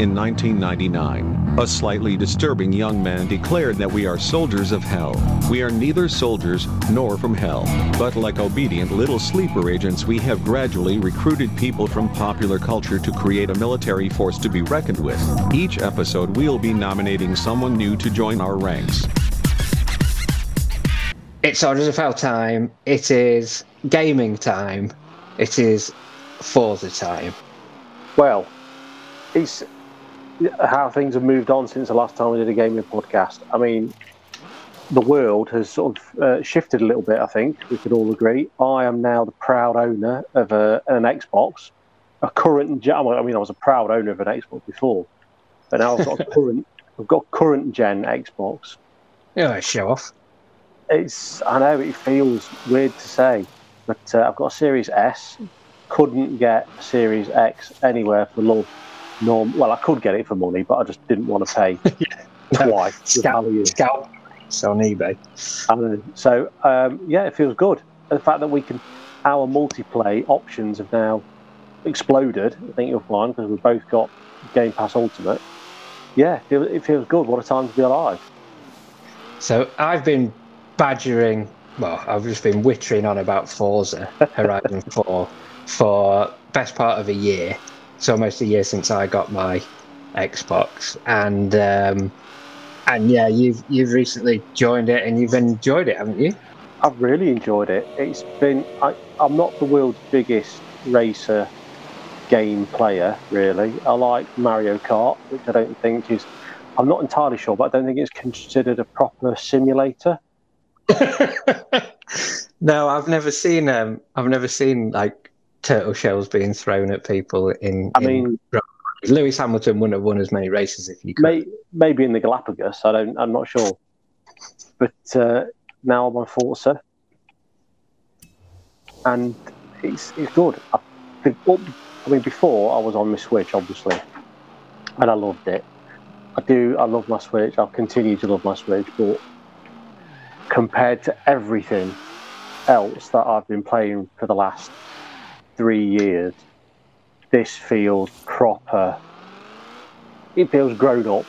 In 1999, a slightly disturbing young man declared that we are soldiers of hell. We are neither soldiers nor from hell, but like obedient little sleeper agents, we have gradually recruited people from popular culture to create a military force to be reckoned with. Each episode, we'll be nominating someone new to join our ranks. It's Soldiers of Hell time. It is gaming time. It is Forza time. Well, it's how things have moved on since the last time we did a gaming podcast. I mean, the world has sort of uh, shifted a little bit. I think we could all agree. I am now the proud owner of a, an Xbox, a current. gen- I mean, I was a proud owner of an Xbox before, but now I've got a current. I've got current gen Xbox. Yeah, show off. It's. I know it feels weird to say, but uh, I've got a Series S. Couldn't get a Series X anywhere for love. Norm. Well, I could get it for money, but I just didn't want to pay twice value. scout it's on eBay. I know. So um, yeah, it feels good. The fact that we can, our multiplayer options have now exploded. I think you'll find because we've both got Game Pass Ultimate. Yeah, it feels, it feels good. What a time to be alive. So I've been badgering. Well, I've just been wittering on about Forza Horizon 4 for best part of a year. It's almost a year since I got my Xbox, and um, and yeah, you've you've recently joined it and you've enjoyed it, haven't you? I've really enjoyed it. It's been. I, I'm not the world's biggest racer game player, really. I like Mario Kart, which I don't think is. I'm not entirely sure, but I don't think it's considered a proper simulator. no, I've never seen um, I've never seen like turtle shells being thrown at people in. I in- mean, Lewis Hamilton wouldn't have won as many races if you could. May, maybe in the Galapagos. I don't. I'm not sure. But uh, now I'm on Forza, and it's it's good. I, I mean, before I was on my Switch, obviously, and I loved it. I do. I love my Switch. I'll continue to love my Switch, but compared to everything else that I've been playing for the last three years, this feels proper. It feels grown up.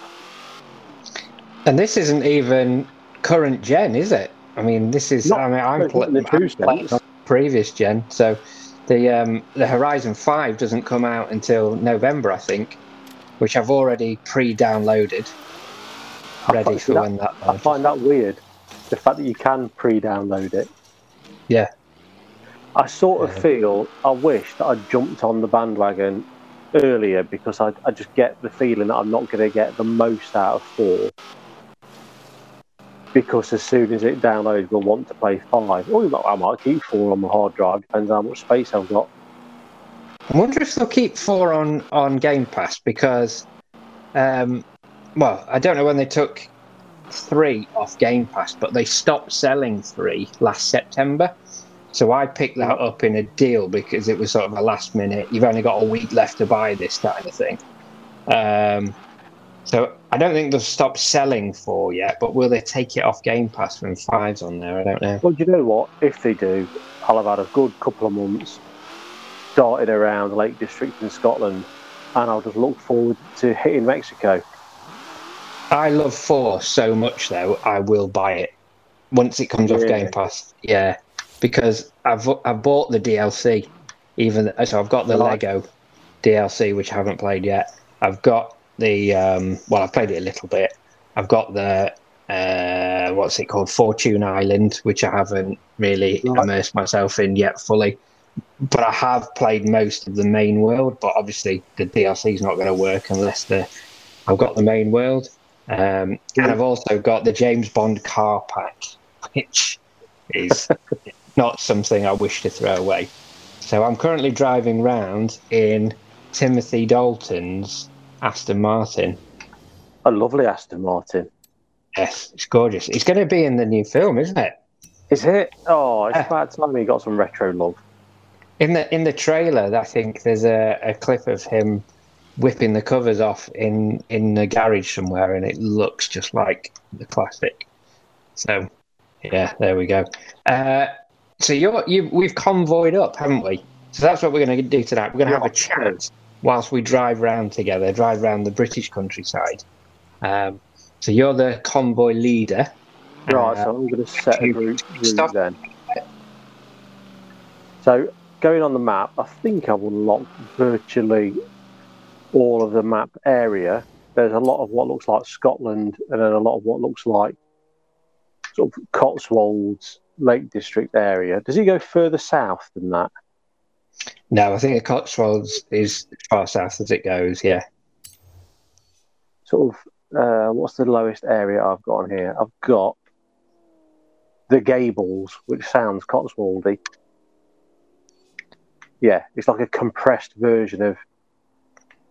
And this isn't even current gen, is it? I mean, this is. Not- I mean, I'm, not pl- the I'm playing previous gen, so the um, the Horizon Five doesn't come out until November, I think, which I've already pre-downloaded, ready for that- when that. I find that weird. The fact that you can pre-download it. Yeah. I sort of Yeah. feel I wish that I'd jumped on the bandwagon earlier because I, I just get the feeling that I'm not going to get the most out of four. Because as soon as it downloads, we'll want to play five. Or I might keep four on my hard drive, depends on how much space I've got. I wonder if they'll keep four on on Game Pass because, um, well, I don't know when they took three off Game Pass, but they stopped selling three last September. So I picked that up in a deal because it was sort of a last minute. You've only got a week left to buy this kind of thing. Um, so I don't think they've stopped selling four yet, but will they take it off Game Pass when five's on there? I don't know. Well, you know what? If they do, I'll have had a good couple of months darted around the Lake District in Scotland, and I'll just look forward to hitting Mexico. I love four so much though. I will buy it once it comes off Game Pass. Yeah, because I've I've bought the DLC. Even so, I've got the. Lego DLC, which I haven't played yet. I've got the um, well, I've played it a little bit. I've got the uh, what's it called, Fortune Island, which I haven't really Right. immersed myself in yet fully. But I have played most of the main world. But obviously, the DLC is not going to work unless the I've got the main world. Um, and I've also got the James Bond car pack, which is not something I wish to throw away. So I'm currently driving round in Timothy Dalton's Aston Martin. A lovely Aston Martin. Yes, it's gorgeous. It's going to be in the new film, isn't it? Is it? Oh, it's Yeah. about time he got some retro love. In the in the trailer, I think there's a, a clip of him whipping the covers off in in the garage somewhere, and it looks just like the classic. So, yeah, there we go. Uh, so you're you we've convoyed up, haven't we? So that's what we're going to do tonight. We're going to have a chat whilst we drive round together, drive round the British countryside. Um, so you're the convoy leader. Right, Uh, so I'm going to set a route, then. So going on the map, I think I've unlocked virtually all of the map area. There's a lot of what looks like Scotland, and then a lot of what looks like sort of Cotswolds, Lake District area. Does he go further south than that? No, I think the Cotswolds is as far south as it goes. Yeah. Sort of, uh, what's the lowest area I've got on here? I've got the Gables, which sounds Cotswoldy. Yeah, it's like a compressed version of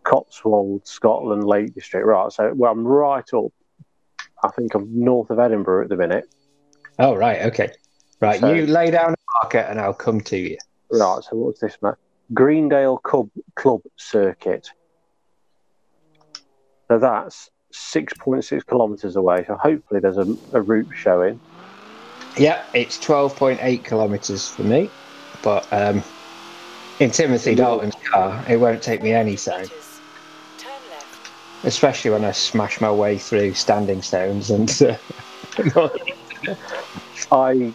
Cotswold, Scotland, Lake District. Right, so well, I'm right up. I think I'm north of Edinburgh at the minute. Oh right. Okay. Right. So- you lay down a marker, and I'll come to you. Right, so what's this, map? Greendale Club, Club Circuit. So that's 6.6 kilometres away. So hopefully there's a, a route showing. Yeah, it's twelve point eight kilometres for me, but um, in Timothy Dalton's car, it won't take me any time. Especially when I smash my way through standing stones and. Uh, I.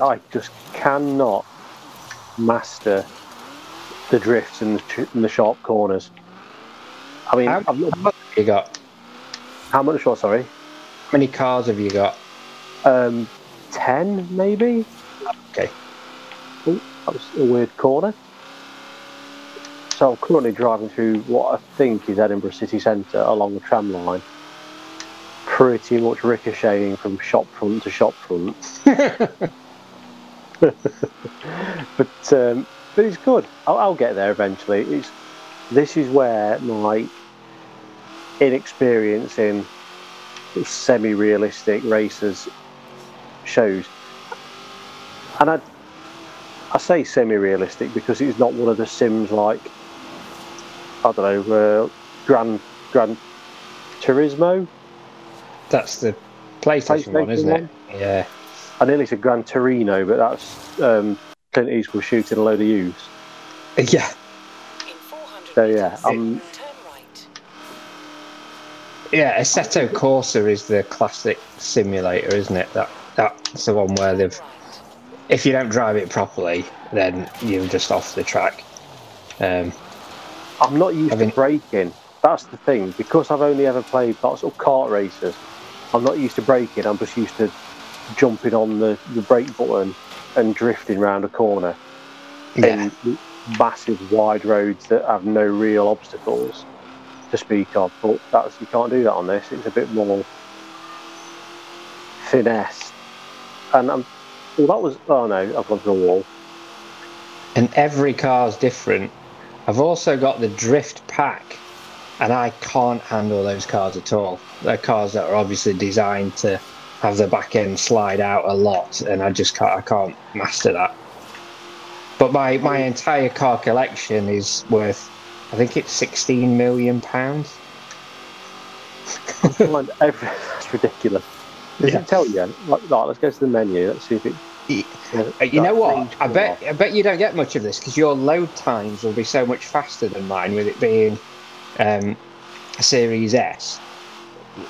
I just cannot master the drifts and the, and the sharp corners. I mean, How- I've how much have you got? how much? What? Sorry, How many cars have you got? um, ten maybe. Okay. Oh, that was a weird corner. So I'm currently driving through what I think is Edinburgh city centre along the tram line, pretty much ricocheting from shop front to shop front. but um, but it's good. I'll, I'll get there eventually. It's this is where my inexperience in semi-realistic races shows, and I I say semi-realistic because it's not one of the sims like I don't know uh, Gran Gran Turismo. That's the PlayStation, one, isn't one? it? Yeah. I nearly said Gran Torino, but that's um, Clint Eastwood shooting a load of youths. Yeah. In 400 So yeah, um, right. Yeah, Assetto Corsa is the classic simulator, isn't it? That That's the one where they've. If you don't drive it properly, then you're just off the track. Um, I'm not used mean- to braking. That's the thing. Because I've only ever played lots of kart races, I'm not used to braking. I'm just used to jumping on the, the brake button and drifting round a corner yeah. in massive wide roads that have no real obstacles to speak of. But that's you can't do that on this. It's a bit more finesse. And I'm. Well, that was. Oh no, I've gone through a wall. and every car's different. I've also got the drift pack, and I can't handle those cars at all. They're cars that are obviously designed to have the back end slide out a lot, and I just can't. I can't master that. But my my entire car collection is worth, I think it's sixteen million pounds. That's ridiculous. Does Yeah. it tell you? Like, right, let's go to the menu. Let's see if it. Uh, You know what? I bet I bet you don't get much of this because your load times will be so much faster than mine, with it being um, a Series S.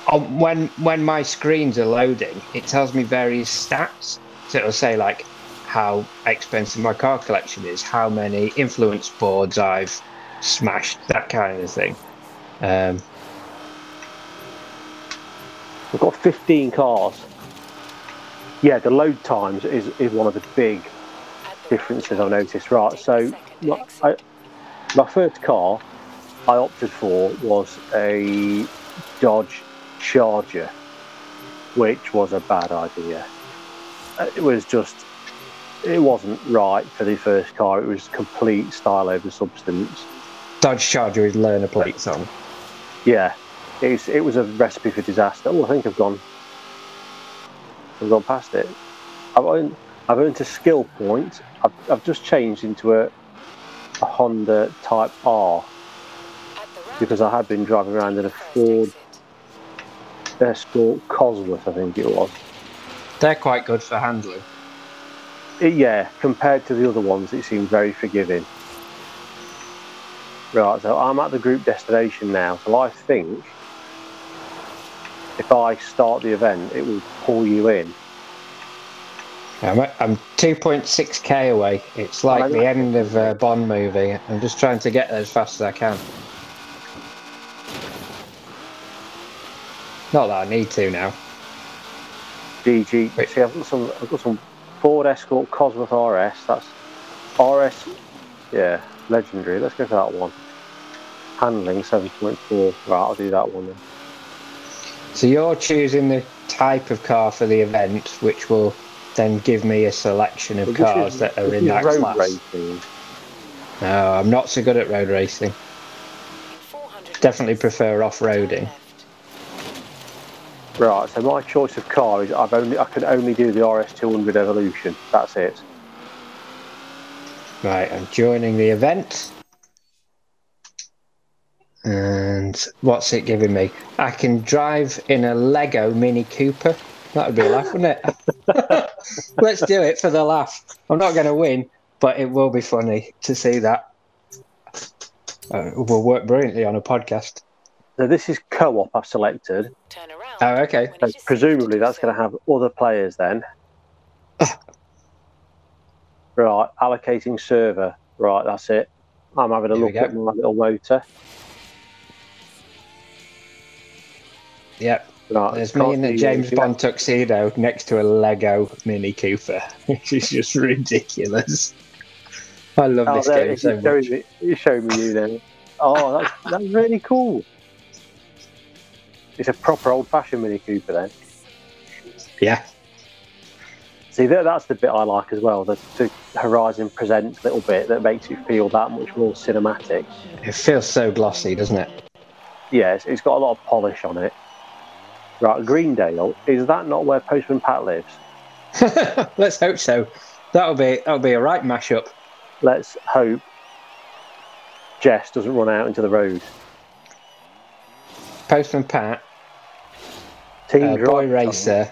On, when when my screens are loading, it tells me various stats. So it'll say like how expensive my car collection is, how many influence boards I've smashed, that kind of thing. Um, We've got 15 cars. Yeah, the load times is, is one of the big differences I've noticed. Right, so my. I, my first car I opted for was a Dodge Charger, which was a bad idea. Uh, It was just, it wasn't right for the first car. It was complete style over substance. Dodge Charger is learner plates on. Yeah, it's, it was a recipe for disaster. Oh, I think I've gone. I've gone past it. I've earned, I've earned a skill point. I've, I've just changed into a, a Honda Type R because I had been driving around in a Ford. Escort Cosworth, I think it was. They're quite good for handling. It- yeah, compared to the other ones, it seemed very forgiving. Right, so I'm at the group destination now. So I think if I start the event, it will pull you in. I'm, I'm 2.6k away. It's like the end of a Bond movie. I'm just trying to get there as fast as I can. Not that I need to now. DG. Wait. See, I've got some. I've got some Ford Escort Cosworth RS. That's RS. Yeah, legendary. Let's go for that one. Handling 7.4. Right, I'll do that one then. So you're choosing the type of car for the event, which will then give me a selection of But cars is- that are in that road class. racing. No, I'm not so good at road racing. Definitely prefer off-roading. Right, so my choice of car is I've only I can only do the RS 200 Evolution. That's it. Right, I'm joining the event. And what's it giving me? I can drive in a Lego Mini Cooper. That would be a laugh, wouldn't it? Let's do it for the laugh. I'm not going to win, but it will be funny to see that. Uh, will work brilliantly on a podcast. So this is co-op I've selected. Turn around. Oh, okay. So presumably that's going to have other players then. right, allocating server. Right, that's it. I'm having a Here look at my little motor. Yep. Right, There's me in the James you. Bond tuxedo next to a Lego Mini Cooper, which is just ridiculous. I love Oh, this game it's so showing much. me, it's showing me you then. Oh, that's, that's really cool. It's a proper old-fashioned Mini Cooper then. Yeah. See, that, that's the bit I like as well. The, the Horizon Presents little bit that makes it feel that much more cinematic. It feels so glossy, doesn't it? Yes, it's got a lot of polish on it. Right, Greendale. Is that not where Postman Pat lives? Let's hope so. That'll be that'll be a right mashup. Let's hope Jess doesn't run out into the road. Postman Pat, Team uh, Boy Racer,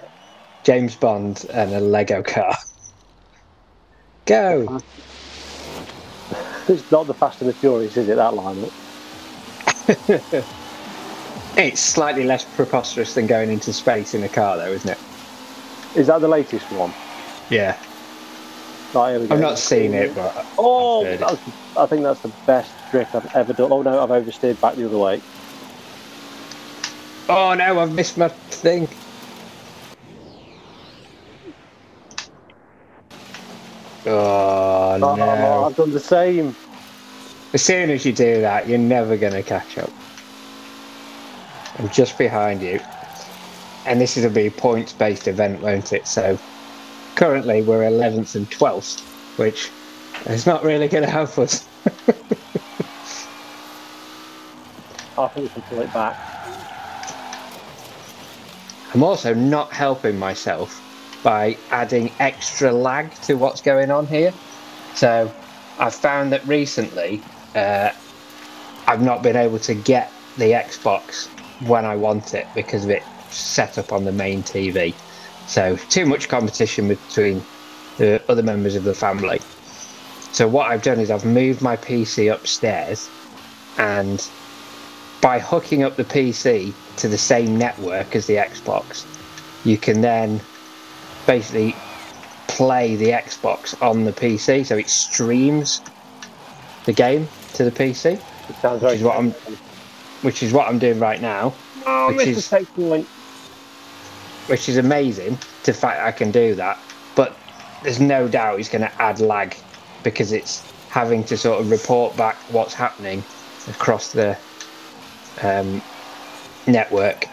James Bond, and a Lego car. Go! It's not the Fast and the Furious, is it? That lineup. It's slightly less preposterous than going into space in a car, though, isn't it? Is that the latest one? Yeah. Right, we go. I've not seen it, but Oh, I've heard it. I think that's the best drift I've ever done. Oh no, I've oversteered back the other way. Oh no, I've missed my thing. Oh Oh, no! I've done the same. As soon as you do that, you're never going to catch up. I'm just behind you. And this be a points based event, won't it? So currently we're 11th and 12th, which is not really going to help us. I think we can pull it back. I'm also not helping myself by adding extra lag to what's going on here. So I've found that recently uh, I've not been able to get the Xbox when I want it because of it set up on the main TV. So too much competition between the other members of the family. So what I've done is I've moved my PC upstairs and by hooking up the PC to the same network as the Xbox, you can then basically play the Xbox on the PC, so it streams the game to the PC, It sounds. Which is what I'm- which is what I'm doing right now, Oh, which is- which is amazing. To fact I can do that, but there's no doubt it's going to add lag because it's having to sort of report back what's happening across the um, network.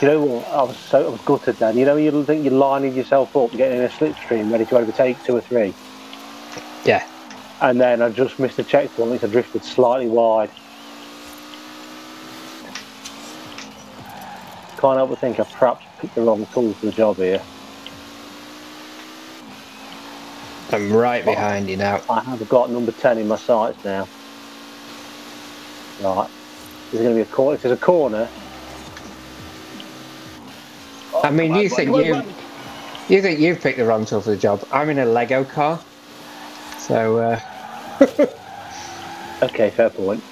You know what? I was so I was gutted then. You know, you think you're lining yourself up, getting in a slipstream, ready to overtake two or three, Yeah, and then I just missed the checkpoint. which I drifted slightly wide. Can't help but think I perhaps picked the wrong tool for the job here. I'm right behind you now. I have got number 10 in my sights now. Right. There's going to be a corner. If there's a corner. I mean, you on, think you, on. you think you've picked the wrong tool for the job? I'm in a Lego car, So uh, Okay, fair point.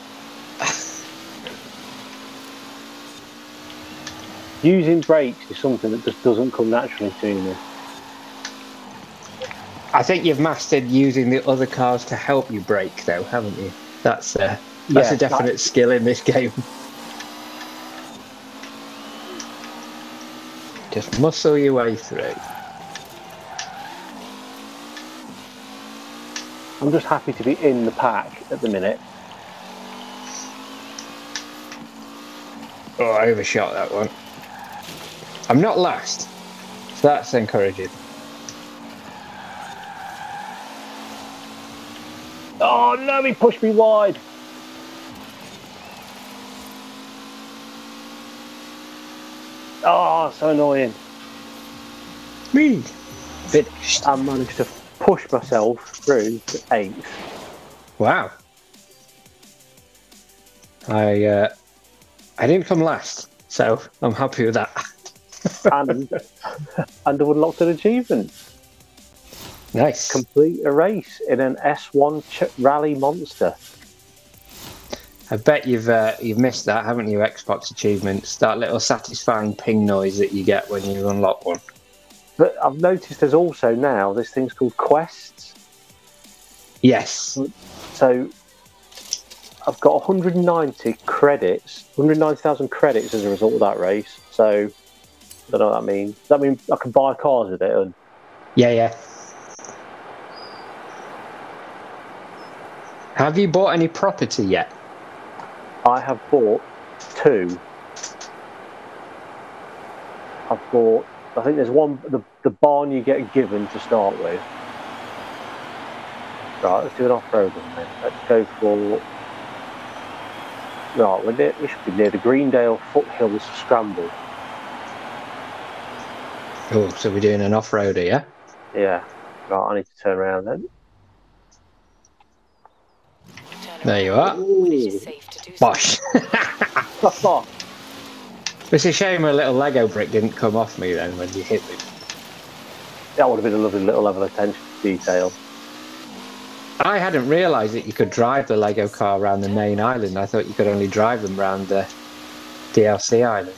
Using brakes is something that just doesn't come naturally to me. I think you've mastered using the other cars to help you brake, though, haven't you? That's uh, that's Yeah, a definite skill in this game. Just muscle your way through. I'm just happy to be in the pack at the minute. Oh, I overshot that one. I'm not last, so that's encouraging. Oh no, he pushed me wide. Oh, so annoying. Me finished. I managed to push myself through to eighth. Wow. I uh, I didn't come last, so I'm happy with that. and and unlocked an achievement. Nice. Complete a race in an S1 ch- rally monster. I bet you've uh, you've missed that, haven't you? Xbox achievements, that little satisfying ping noise that you get when you unlock one. But I've noticed there's also now this thing's called quests. Yes. So I've got 190 credits, 190,000 credits as a result of that race. So I don't know what that means. Does that mean I can buy cars with it? And Yeah, yeah. Have you bought any property yet? I have bought two. I've bought. I think there's one. The, the barn you get given to start with. Right, let's do an off-road one then. Let's go for. Right, we're near, we should be near the Greendale Foothills Scramble. Oh, so we're doing an off-roader, yeah? Yeah. Right, I need to turn around then. Turn There you are. when it is safe to do. Bosh. It's a shame a little Lego brick didn't come off me then when you hit me. that would have been a lovely little level of attention to detail. I hadn't realised that you could drive the Lego car around the main island. I thought you could only drive them around the DLC island.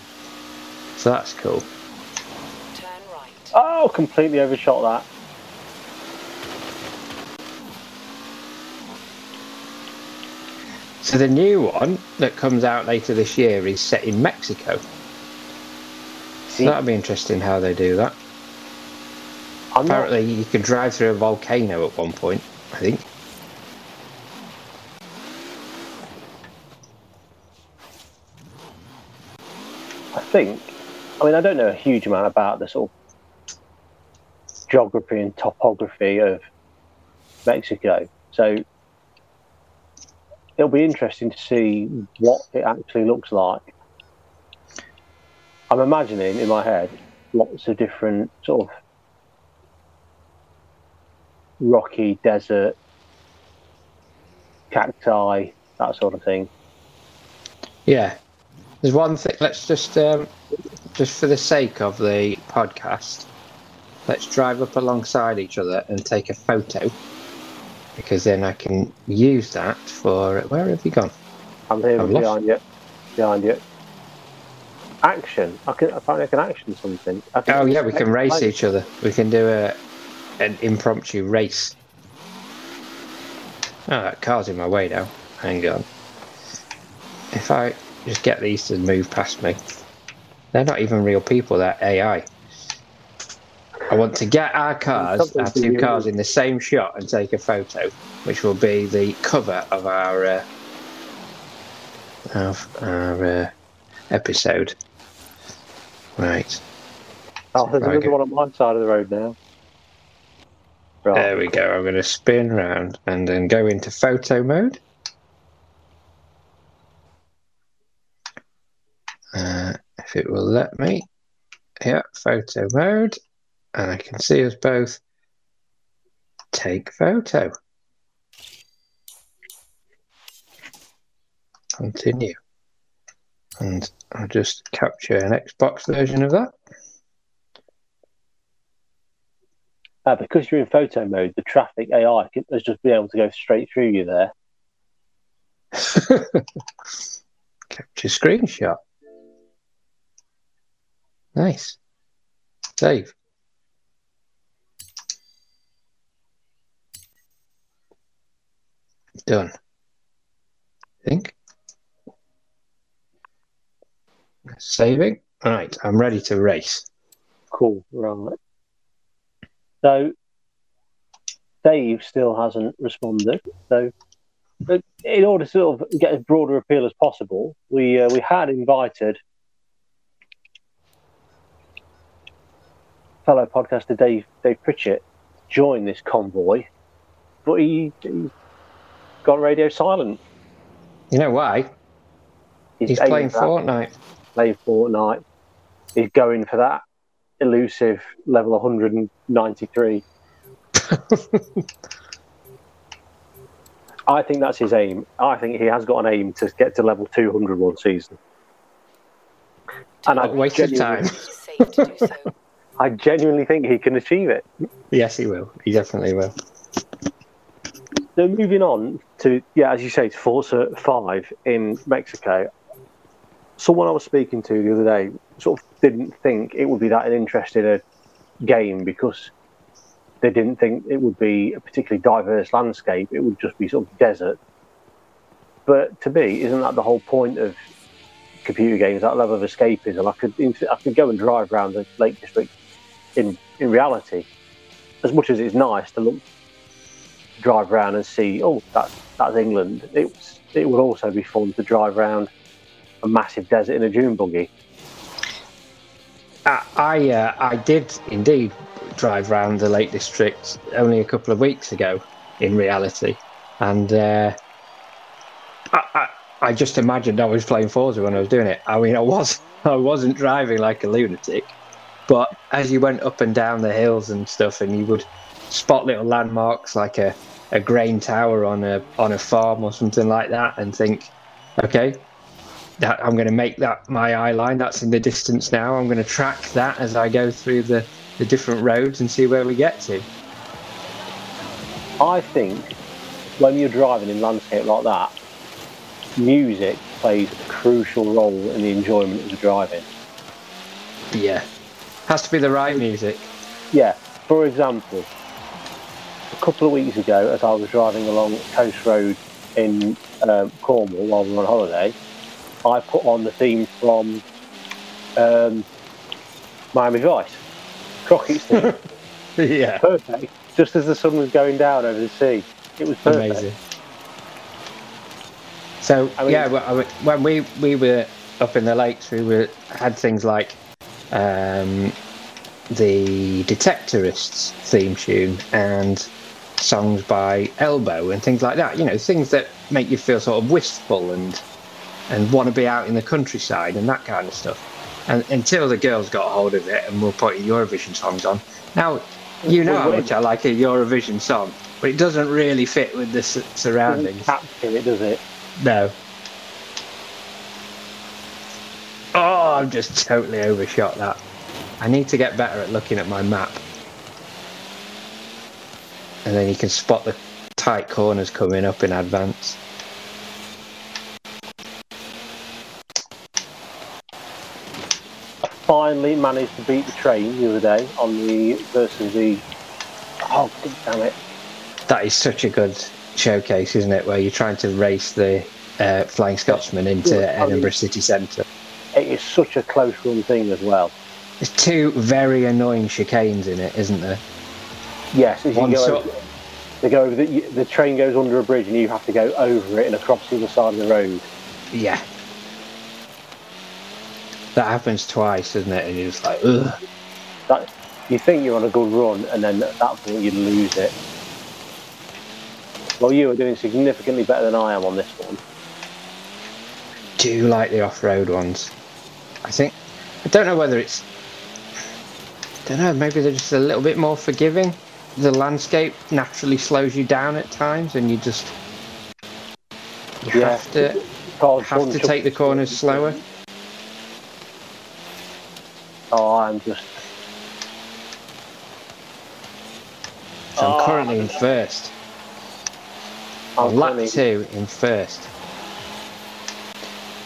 So that's cool. Turn right. Oh, completely overshot that. So the new one that comes out later this year is set in Mexico. See, So that'll be interesting how they do that. I'm not, Apparently, you could drive through a volcano at one point. I think. I think, I mean, I don't know a huge amount about the sort of geography and topography of Mexico. So it'll be interesting to see what it actually looks like. I'm imagining in my head lots of different sort of rocky desert, cacti, that sort of thing. Yeah. There's one thing. Let's just, um, just for the sake of the podcast, let's drive up alongside each other and take a photo, because then I can use that for. Where have you gone? I'm here lost- behind you. Behind you. Action. I can apparently I can action something. I Oh yeah, we can race Like, each other. We can do a an impromptu race. Oh, that car's in my way now. Hang on. If I just get these to move past me, they're not even real people. They're AI. I want to get our cars, our two cars, in the same shot and take a photo, which will be the cover of our uh, of our uh, episode. Right. Oh, there's Right, another one on my side of the road now. Right. There we go. I'm going to spin round and then go into photo mode. Uh, if it will let me. Yeah, photo mode. And I can see us both take photo. Continue. And I'll just capture an Xbox version of that. Uh, because you're in photo mode, the traffic AI can, has just been able to go straight through you there. Capture screenshot. Nice. Save. Done. I think. Saving. All right, I'm ready to race. Cool, right. So Dave still hasn't responded. So, in order to sort of get as broader appeal as possible, we uh, we had invited fellow podcaster Dave Dave Pritchett to join this convoy, but he he's gone radio silent. You know why? He's aiming playing Fortnite. playing Fortnite. He's going for that elusive level 193. I think that's his aim. I think he has got an aim to get to level 200 one season. And I Not waste of genuinely, time. It is safe to do so. I genuinely think he can achieve it. Yes, he will. He definitely will. So moving on to yeah, as you say, to Five in Mexico. Someone I was speaking to the other day sort of didn't think it would be that interesting a game because they didn't think it would be a particularly diverse landscape. It would just be sort of desert. But to me, isn't that the whole point of computer games? That level of escapism. I could I could go and drive around the Lake District in in reality. As much as it's nice to look drive around and see, oh, that's that's England. It it would also be fun to drive around a massive desert in a dune buggy. I I, uh, I did indeed drive around the Lake District only a couple of weeks ago, in reality, and uh, I, I I just imagined I was playing Forza when I was doing it. I mean, I was I wasn't driving like a lunatic, but as you went up and down the hills and stuff, and you would spot little landmarks like a, a grain tower on a on a farm or something like that, and think, okay, that I'm going to make that my eye line. That's in the distance now. I'm going to track that as I go through the, the different roads and see where we get to. I think when you're driving in landscape like that, music plays a crucial role in the enjoyment of the driving. Yeah, has to be the right music. Yeah, for example, couple of weeks ago, as I was driving along Coast Road in um, Cornwall while we were on holiday, I put on the theme from um, Miami Vice, Crockett's theme. yeah, perfect. Just as the sun was going down over the sea, it was perfect. amazing. So I mean- yeah, well, I mean, when we we were up in the lakes, we were had things like um, the Detectorists theme tune and songs by Elbow and things like that. You know, things that make you feel sort of wistful and and want to be out in the countryside and that kind of stuff. And until the girls got hold of it and were putting Eurovision songs on. Now, you know how much I like a Eurovision song, but it doesn't really fit with the su- surroundings. Capture it, does it? No. Oh, I've just totally overshot that. I need to get better at looking at my map. And then you can spot the tight corners coming up in advance. Finally managed to beat the train the other day on the versus the. Oh, damn it! That is such a good showcase, isn't it? Where you're trying to race the uh, Flying Scotsman into I mean- Edinburgh city centre. It is such a close run thing as well. There's two very annoying chicanes in it, isn't there? Yes, as you One go, so- over, they go over the, the train goes under a bridge and you have to go over it and across the other side of the road. Yeah. That happens twice, doesn't it? And you're just like, ugh. That you think you're on a good run and then at that point you lose it. Well, you are doing significantly better than I am on this one. Do you like the off-road ones? I think I don't know whether it's. I don't know. Maybe they're just a little bit more forgiving. The landscape naturally slows you down at times, and you just you Yeah. have to Carl's have to take the corners slower. Oh, I'm just. So I'm Oh. currently in first. I'm lap currently- two in first.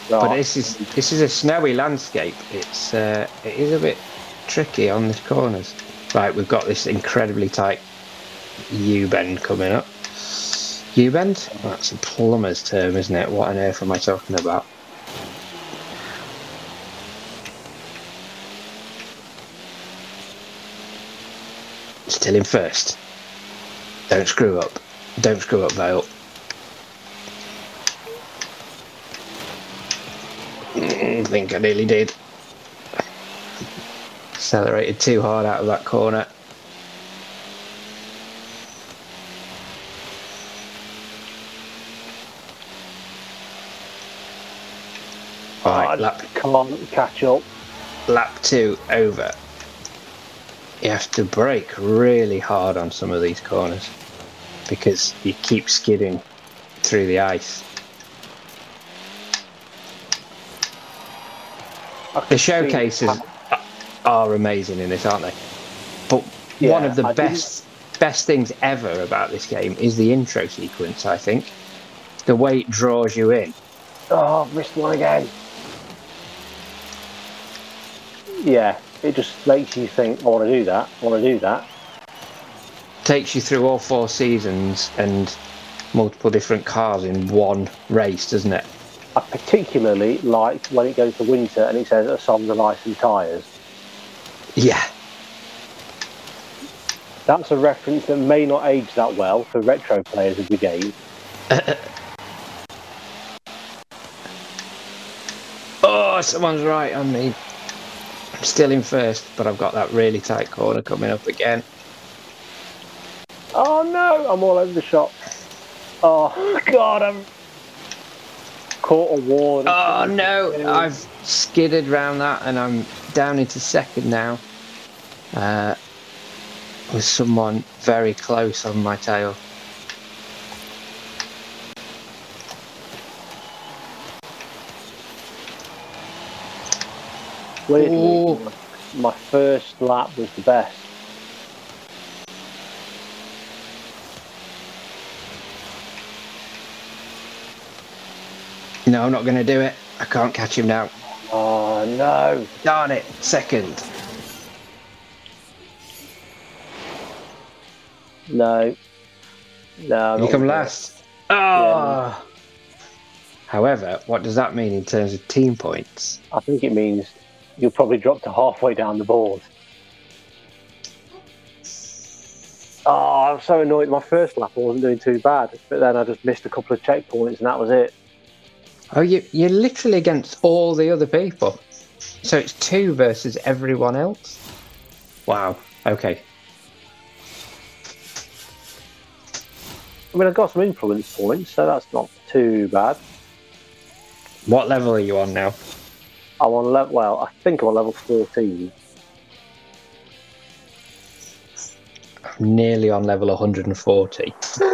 Right. But this is this is a snowy landscape. It's uh, it is a bit tricky on the corners. Right, we've got this incredibly tight U bend coming up. U bend? That's a plumber's term, isn't it? What on earth am I talking about? Still in first. Don't screw up. Don't screw up, Vale. Mm, I think I nearly did. Accelerated too hard out of that corner. Right, lap, can't catch up. lap two over. You have to brake really hard on some of these corners because you keep skidding through the ice. The showcases are amazing in this, aren't they? But Yeah, one of the I didn't- best best things ever about this game is the intro sequence. I think the way it draws you in. Oh, I've missed one again. Yeah, it just makes you think, I want to do that, I want to do that. takes you through all four seasons and multiple different cars in one race, doesn't it? I particularly like when it goes to winter and it says a song of ice and tyres. Yeah. That's a reference that may not age that well for retro players of the game. Oh, someone's right on me. I'm still in first, but I've got that really tight corner coming up again. Oh no, I'm all over the shop. Oh god, I'm caught a wall. Oh no, I've skidded round that and I'm down into second now. Uh, with someone very close on my tail. Weirdly, my first lap was the best. No, I'm not going to do it. I can't catch him now. Oh no. Darn it, second. No. No. I'm You come gonna- last. Oh. However, what does that mean in terms of team points? I think it means you'll probably drop to halfway down the board. Ah, oh, I'm so annoyed. My first lap I wasn't doing too bad, but then I just missed a couple of checkpoints and that was it. Oh, you, you're literally against all the other people. So it's two versus everyone else? Wow. Okay. I mean, I've got some influence points, so that's not too bad. What level are you on now? I'm on level. Well, I think I'm on level 14. I'm nearly on level 140.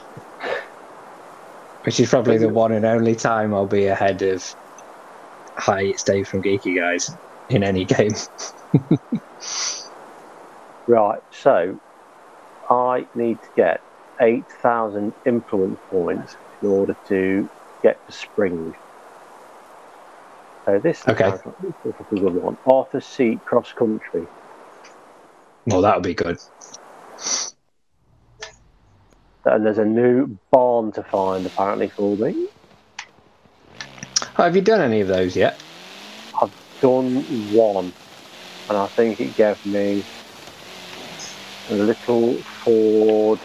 Which is probably the one and only time I'll be ahead of Hi, it's Dave from Geeky Guys in any game. Right, so I need to get 8,000 influence points in order to get to spring. So this Okay. like a good one. Arthur Seat Cross Country. Well, that would be good. And there's a new barn to find apparently for me. Have you done any of those yet? I've done one, and I think it gave me a little Ford,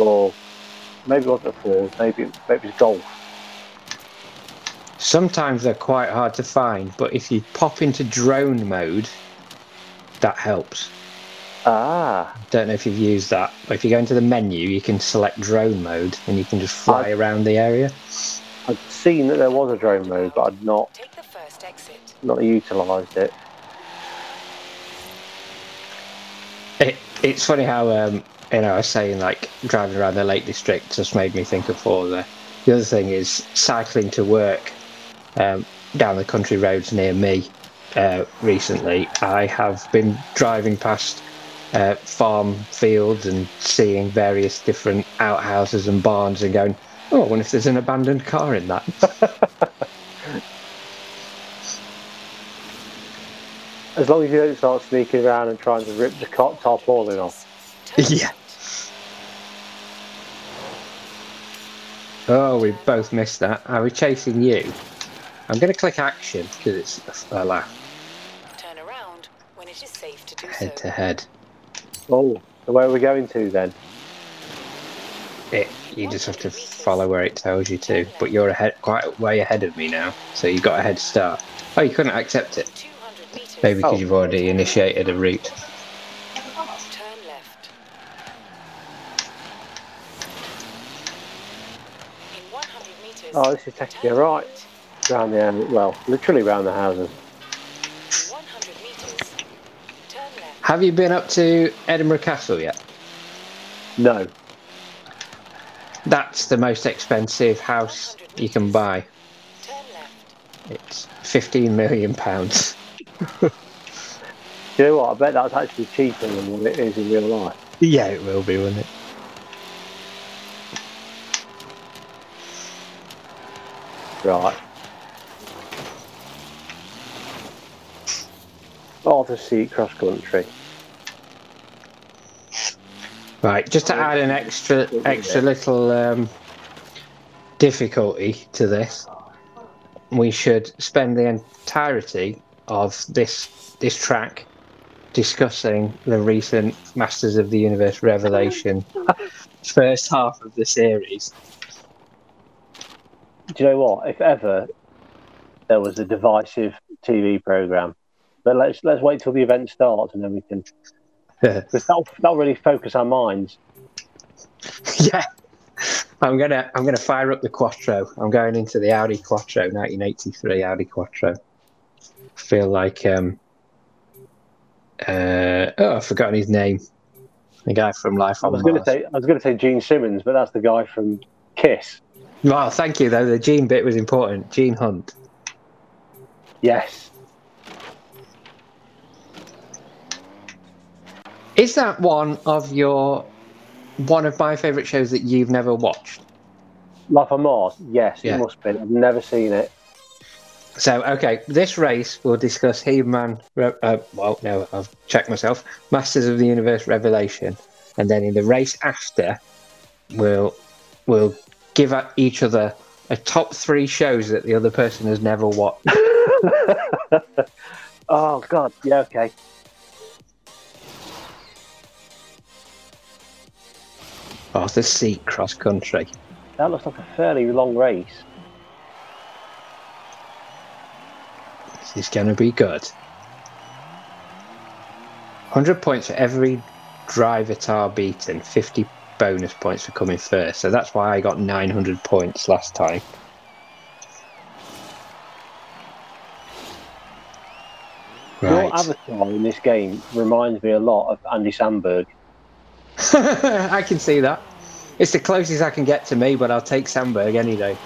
or maybe it wasn't a Ford, maybe maybe it's Golf. Sometimes they're quite hard to find, but if you pop into drone mode, that helps. Ah, Don't know if you've used that, but if you go into the menu, you can select drone mode and you can just fly I- around the area. I'd seen that there was a drone mode, but I'd not Take the first exit. not utilised it. It, it's funny how um, you know I was saying like driving around the Lake District just made me think of Forza. The other thing is cycling to work um, down the country roads near me. uh, recently, I have been driving past uh, farm fields and seeing various different outhouses and barns and going, oh, I wonder if there's an abandoned car in that. As long as you don't start sneaking around and trying to rip the cot tarpaulin off. Yeah. Oh, we both missed that. Are we chasing you? I'm going to click action because it's a laugh. Turn around when it is safe to do Head so. to head. Oh, so where are we going to then? It, you just have to follow where it tells you to. But you're ahead, quite way ahead of me now, so you got a head start. Oh, you couldn't accept it. 200. Maybe because Oh. you've already initiated a route. Turn left. In 100 meters. Oh, this is taking turn you right. Round the hou- well, literally round the houses. 100 meters. Turn left. Have you been up to Edinburgh Castle yet? No. That's the most expensive house you can buy. It's 15 million pounds. Do you know what? I bet that's actually cheaper than what it is in real life. Yeah, it will be, won't it? Right. Arthur Seat cross country. Right, just to add an extra extra little um, difficulty to this, we should spend the entirety of this this track discussing the recent Masters of the Universe revelation first half of the series. Do you know what? If ever there was a divisive TV program, but let's let's wait till the event starts and then we can because that'll that'll really focus our minds. yeah. I'm gonna I'm gonna fire up the Quattro. I'm going into the Audi Quattro, 1983 Audi Quattro. I feel like um uh oh I've forgotten his name. The guy from Life I was going to say I was going to say Gene Simmons, but that's the guy from Kiss. Well, thank you though. The Gene bit was important. Gene Hunt. Yes. Is that one of your one of my favourite shows that you've never watched? Life on Mars. Yes, Yeah. it must be. I've never seen it. So, okay, this race we'll discuss He-Man. Uh, well, no, I've checked myself. Masters of the Universe Revelation, and then in the race after, we'll we'll give each other a top three shows that the other person has never watched. Oh God. Yeah. Okay. Oh, Arthur Seat Cross Country. That looks like a fairly long race. This is going to be good. 100 points for every driver tar beaten, 50 bonus points for coming first. So that's why I got 900 points last time. Your avatar in this game reminds me a lot of Andy Samberg. I can see that. It's the closest I can get to me, but I'll take Samberg any day.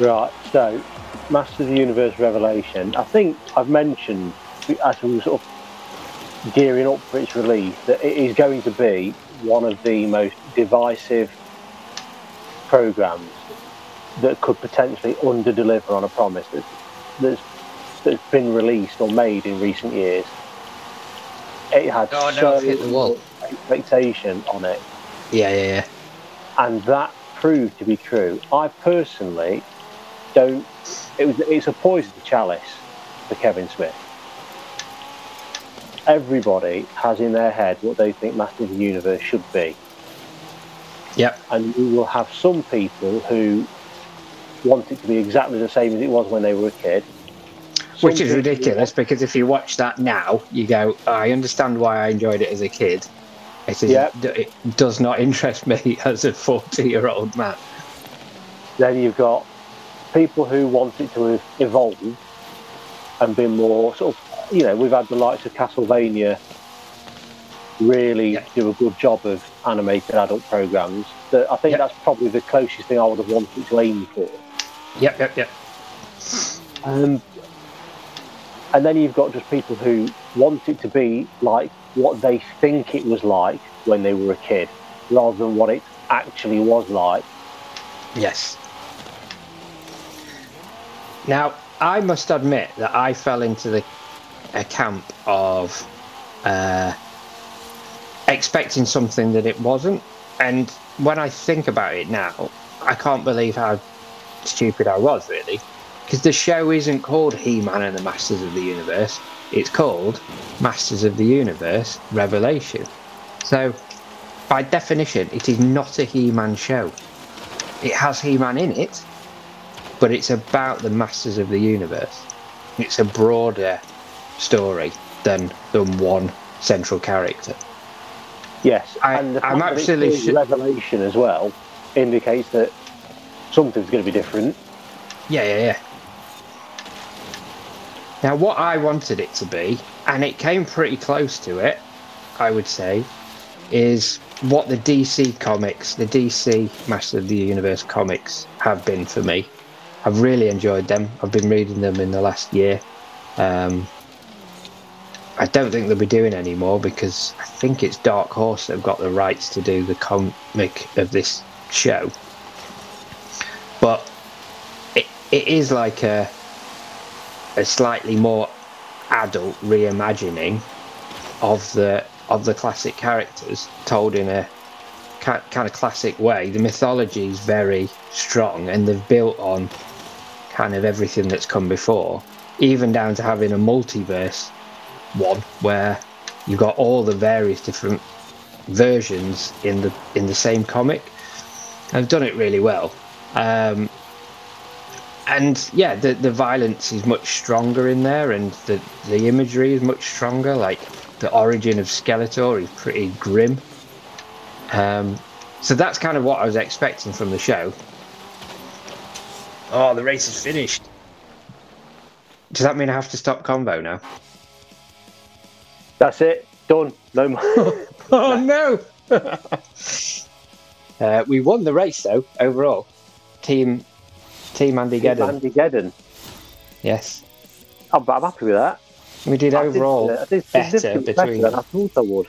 Right. So, Masters of the Universe Revelation. I think I've mentioned as we were sort of gearing up for its release that it is going to be one of the most divisive programs that could potentially under-deliver on a promise that's, that's, that's been released or made in recent years. It had Oh, no, so hit the wall. Expectation on it Yeah, yeah, yeah. and that proved to be true. I personally don't. It was it's a poison chalice for Kevin Smith. Everybody has in their head what they think Masters of the Universe should be, Yep. and you will have some people who want it to be exactly the same as it was when they were a kid. Which is ridiculous because if you watch that now, you go, "Oh, I understand why I enjoyed it as a kid. It, is, Yeah. it does not interest me as a 40 year old man. Then you've got people who want it to have evolved and been more sort of, you know, we've had the likes of Castlevania really Yeah. do a good job of animated adult programs. That I think Yeah. that's probably the closest thing I would have wanted to aim for. Yep, yep, yep. Um, and then you've got just people who want it to be like what they think it was like when they were a kid, rather than what it actually was like. Yes. Now, I must admit that I fell into the a camp of uh, expecting something that it wasn't, and when I think about it now, I can't believe how stupid I was, really. Because the show isn't called He Man and the Masters of the Universe, it's called Masters of the Universe Revelation. So, by definition, it is not a He Man show. It has He Man in it, but it's about the Masters of the Universe. It's a broader story than, than one central character. Yes, I- and the I'm fact that it's absolutely su- revelation as well indicates that something's going to be different. Yeah, yeah, yeah. Now, what I wanted it to be, and it came pretty close to it, I would say, is what the DC comics, the DC Master of the Universe comics, have been for me. I've really enjoyed them. I've been reading them in the last year. Um, I don't think they'll be doing any more because I think it's Dark Horse that have got the rights to do the comic of this show. But it, it is like a a slightly more adult reimagining of the of the classic characters told in a ki- kind of classic way. The mythology is very strong, and they've built on kind of everything that's come before, even down to having a multiverse one where you've got all the various different versions in the in the same comic. I've done it really well. Um, and yeah, the the violence is much stronger in there, and the the imagery is much stronger. Like the origin of Skeletor is pretty grim. Um, so that's kind of what I was expecting from the show. Oh, the race is finished. Does that mean I have to stop combo now? That's it, done. No more. Oh no! uh, we won the race though overall. Team Team Andy Geddon. Andy Geddon. Yes, I'm, I'm happy with that. we did I did, overall. uh, did better better between- than I thought I would.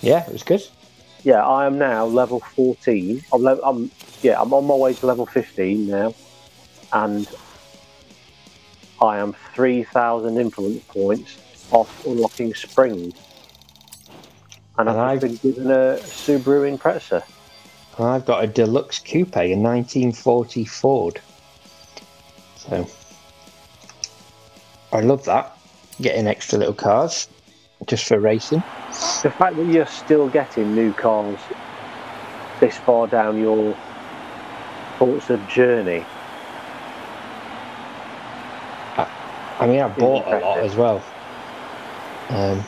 Yeah, it was good. Yeah, I am now level 14. I'm, level, I'm yeah, I'm on my way to level 15 now, and I am 3,000 influence points off unlocking Spring. And And I've I've- been given a Subaru Impreza. I've got a deluxe coupe, a 1940 Ford. So I love that. Getting extra little cars just for racing. The fact that you're still getting new cars this far down your Forza journey, I mean, I bought a lot as well. Um,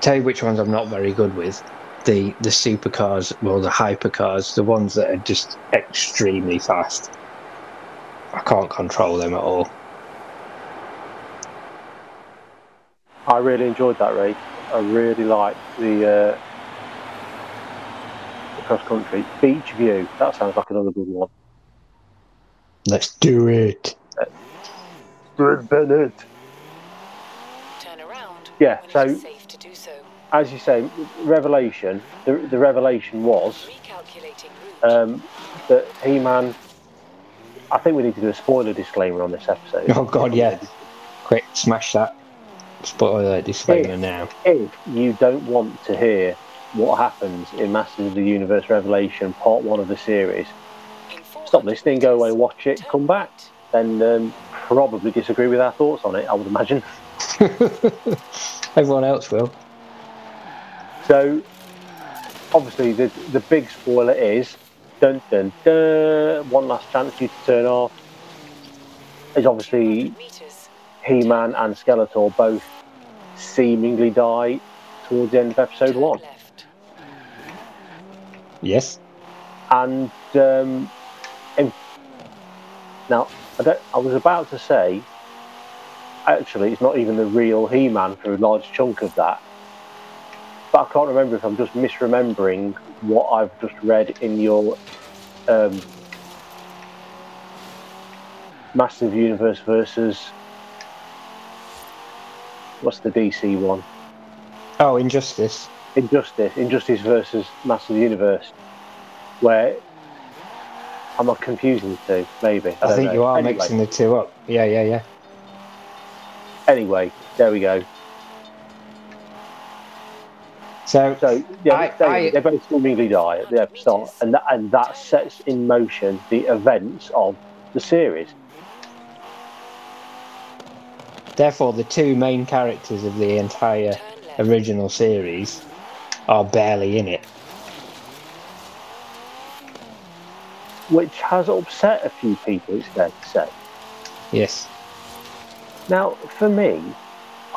tell you which ones I'm not very good with. The the supercars, well, the hypercars, the ones that are just extremely fast. I can't control them at all. I really enjoyed that race. I really liked the, uh, the cross country. Beach View, that sounds like another good one. Let's do it. Bennett. Turn around Yeah, so safe to do so. as you say, Revelation, the, the revelation was um, that He Man. I think we need to do a spoiler disclaimer on this episode. Oh God, yeah. Quick, smash that. Spoiler disclaimer Yeah. now. If you don't want to hear what happens in Masters of the Universe Revelation, part one of the series, stop listening, go away, watch it, come back, then um, probably disagree with our thoughts on it, I would imagine. Everyone else will. So, obviously, the the big spoiler is dun dun dun. One last chance for you to turn off. Is obviously He Man and Skeletor both seemingly die towards the end of episode one. Yes. And um, in- now, I, don't, I was about to say, actually, it's not even the real He Man for a large chunk of that. But I can't remember if I'm just misremembering what I've just read in your um, Massive Universe versus what's the DC one? Oh, Injustice. Injustice, Injustice versus Masters of the Universe, where I'm I confusing the two? Maybe. I, don't think know. you are Anyway, mixing the two up. Yeah, yeah, yeah. Anyway, there we go. So, So yeah, I- they, I- they both seemingly die at the start, and that, and that sets in motion the events of the series. therefore, the two main characters of the entire original series are barely in it. which has upset a few people, it's fair to say. Yes. Now, for me,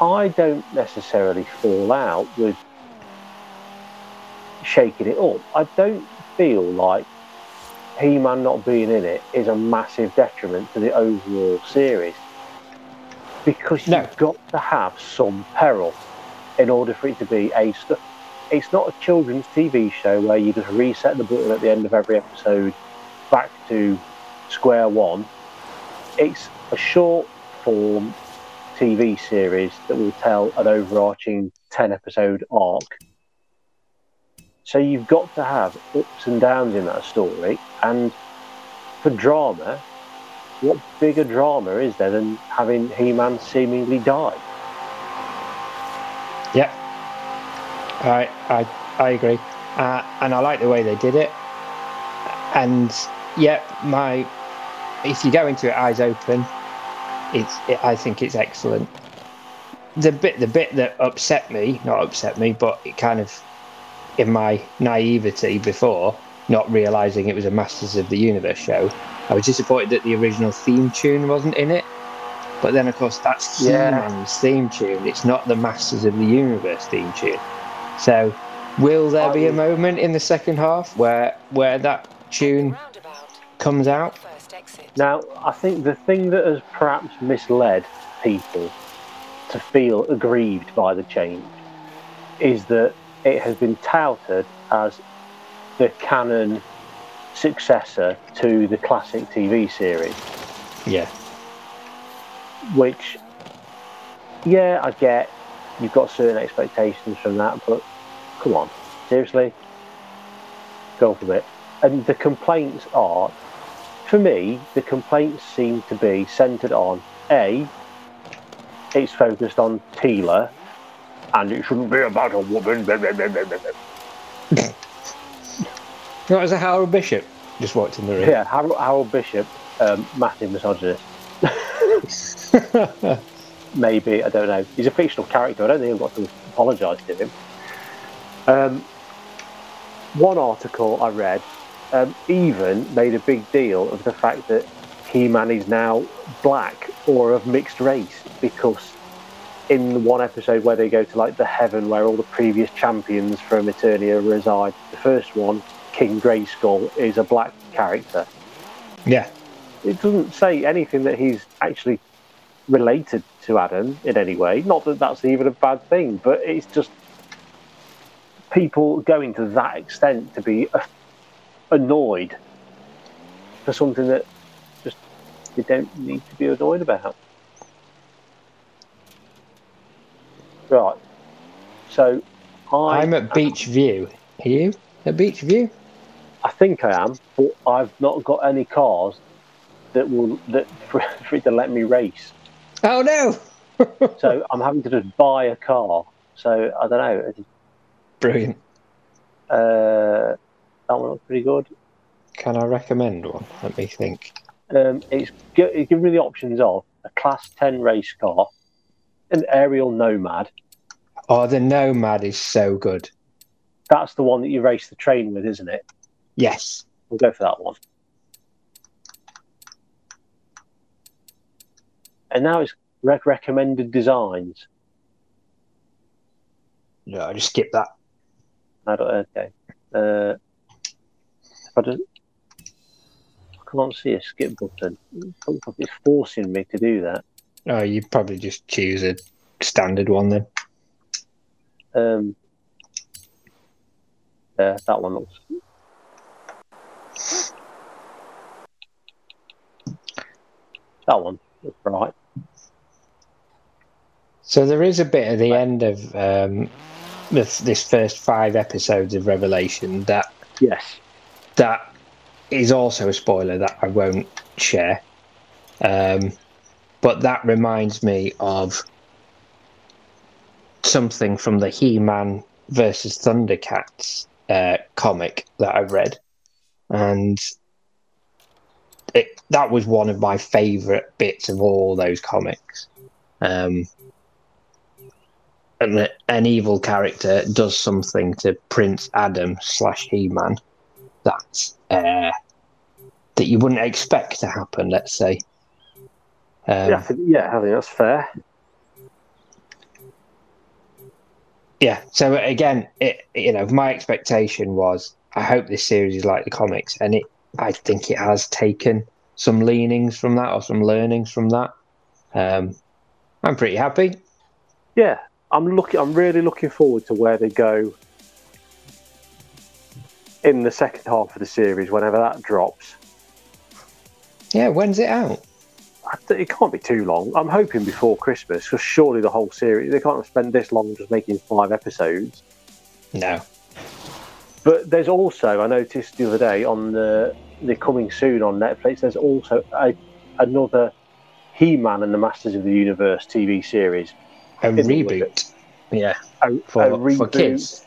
I don't necessarily fall out with shaking it up. I don't feel like He Man not being in it is a massive detriment to the overall series because No. you've got to have some peril in order for it to be a. St- it's not a children's TV show where you just reset the button at the end of every episode back to square one. It's a short form TV series that will tell an overarching 10 episode arc. So you've got to have ups and downs in that story. And for drama, what bigger drama is there than having He Man seemingly die? Yeah, I I I agree, uh, and I like the way they did it. And yeah, my if you go into it eyes open, it's it, I think it's excellent. The bit the bit that upset me, not upset me, but it kind of in my naivety before not realizing it was a Masters of the Universe show, I was disappointed that the original theme tune wasn't in it. But then, of course, that's Yeah. He-Man's theme tune. It's not the Masters of the Universe theme tune. So, will there be a oh. moment in the second half where where that tune comes out? Now, I think the thing that has perhaps misled people to feel aggrieved by the change is that it has been touted as the canon successor to the classic TV series, Yeah. which, yeah, I get you've got certain expectations from that, but come on, seriously, go for it. And the complaints are for me, the complaints seem to be centred on A, it's focused on Teela, and it shouldn't be about a woman. What was a Harold Bishop just walked in the room? Yeah, Harold, Harold Bishop, um, massive misogynist. Maybe, I don't know. He's a fictional character. I don't think I've got to apologise to him. Um, one article I read um, even made a big deal of the fact that He-Man is now black or of mixed race because in the one episode where they go to like the heaven where all the previous champions from Eternia reside, the first one, King Grayskull, is a black character. Yeah. It doesn't say anything that he's actually related to Adam in any way. Not that that's even a bad thing, but it's just people going to that extent to be annoyed for something that just you don't need to be annoyed about. Right. So I, I'm at Beach View. Are you at Beach View? I think I am, but I've not got any cars that will that for, for it to let me race. Oh no! So I'm having to just buy a car. So I don't know. Brilliant. Uh, that one looks pretty good. Can I recommend one? Let me think. Um, it's, it's giving me the options of a Class 10 race car, an Ariel Nomad. Oh, the Nomad is so good. That's the one that you race the train with, isn't it? Yes. We'll go for that one. And now it's rec- recommended designs. No, I just skip that. I don't, okay. Uh, if I just, I can't see a skip button. It's forcing me to do that. Oh, you probably just choose a standard one then. Um, yeah, that one looks. That one looks right. So there is a bit at the end of um, this, this first five episodes of Revelation that Yes. that is also a spoiler that I won't share. Um, but that reminds me of something from the He-Man versus Thundercats uh, comic that I read, and it, that was one of my favourite bits of all those comics. Um, that an evil character does something to Prince Adam slash He-Man that uh, that you wouldn't expect to happen. Let's say. Um, yeah, I think, yeah, I think that's fair. yeah so again it you know my expectation was i hope this series is like the comics and it i think it has taken some leanings from that or some learnings from that um i'm pretty happy Yeah, I'm looking. I'm really looking forward to where they go in the second half of the series. Whenever that drops, yeah when's it out it can't be too long. I'm hoping before Christmas, because surely the whole series they can't spend this long just making five episodes. no But there's also I noticed the other day on the the coming soon on Netflix. There's also a, another He-Man and the Masters of the Universe TV series. a reboot yeah A, for, a for kids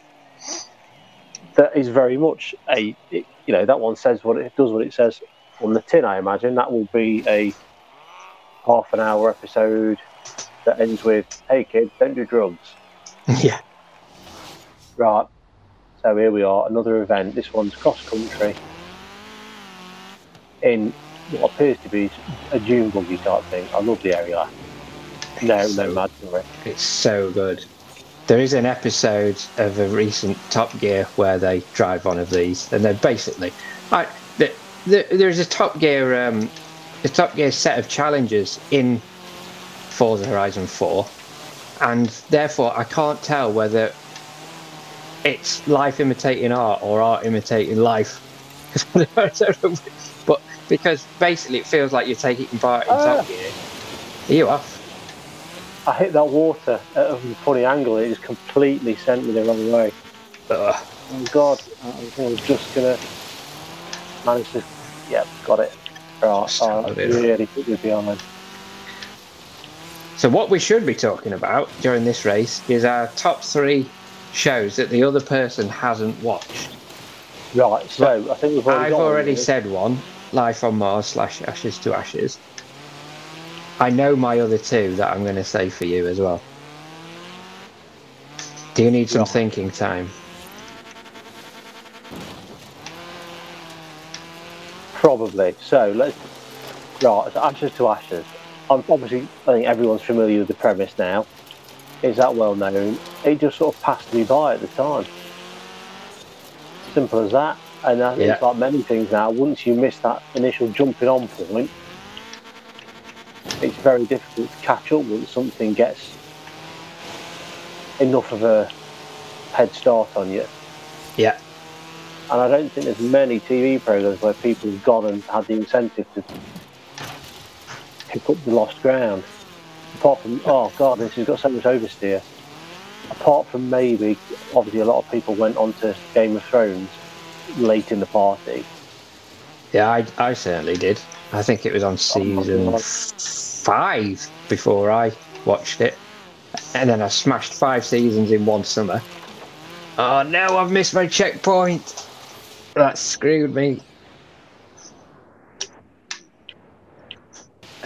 that is very much a it, you know that one says what it does what it says on the tin. I imagine that will be a half an hour episode that ends with "Hey kids, don't do drugs." yeah Right. So here we are, another event. This one's cross country in what appears to be a dune buggy type thing. I love the area. No, no mad sorry. it's so good there is an episode of a recent top gear where they drive one of these and they're basically I, the, the, there's a top gear um, a top gear set of challenges in forza horizon 4 and therefore i can't tell whether it's life imitating art or art imitating life I don't know, but because basically it feels like you're taking part in Ah. top gear are you off I hit that water at a funny angle. It just completely sent me the wrong way. Ugh. Oh God! I was just gonna manage to. Yep, got it. Right, Stop it. really put me behind. So what we should be talking about during this race is our top three shows that the other person hasn't watched. Right, so I think we've already. I've already said one, Life on Mars slash Ashes to Ashes. I know my other two that I'm going to say for you as well. Do you need some thinking time? Probably. So let's. Right, so ashes to ashes. I'm obviously. I think everyone's familiar with the premise now. Is that well known? It just sort of passed me by at the time. Simple as that. And I think it's like many things now. Once you miss that initial jumping on point, it's very difficult to catch up once something gets enough of a head start on you. Yeah. And I don't think there's many TV programs where people have gone and had the incentive to pick up the lost ground. Apart from, oh god, this has got so much oversteer. Apart from maybe, obviously, a lot of people went on to Game of Thrones late in the party. Yeah, I, I certainly did. I think it was on season five before I watched it. And then I smashed five seasons in one summer. Oh no, I've missed my checkpoint. That screwed me.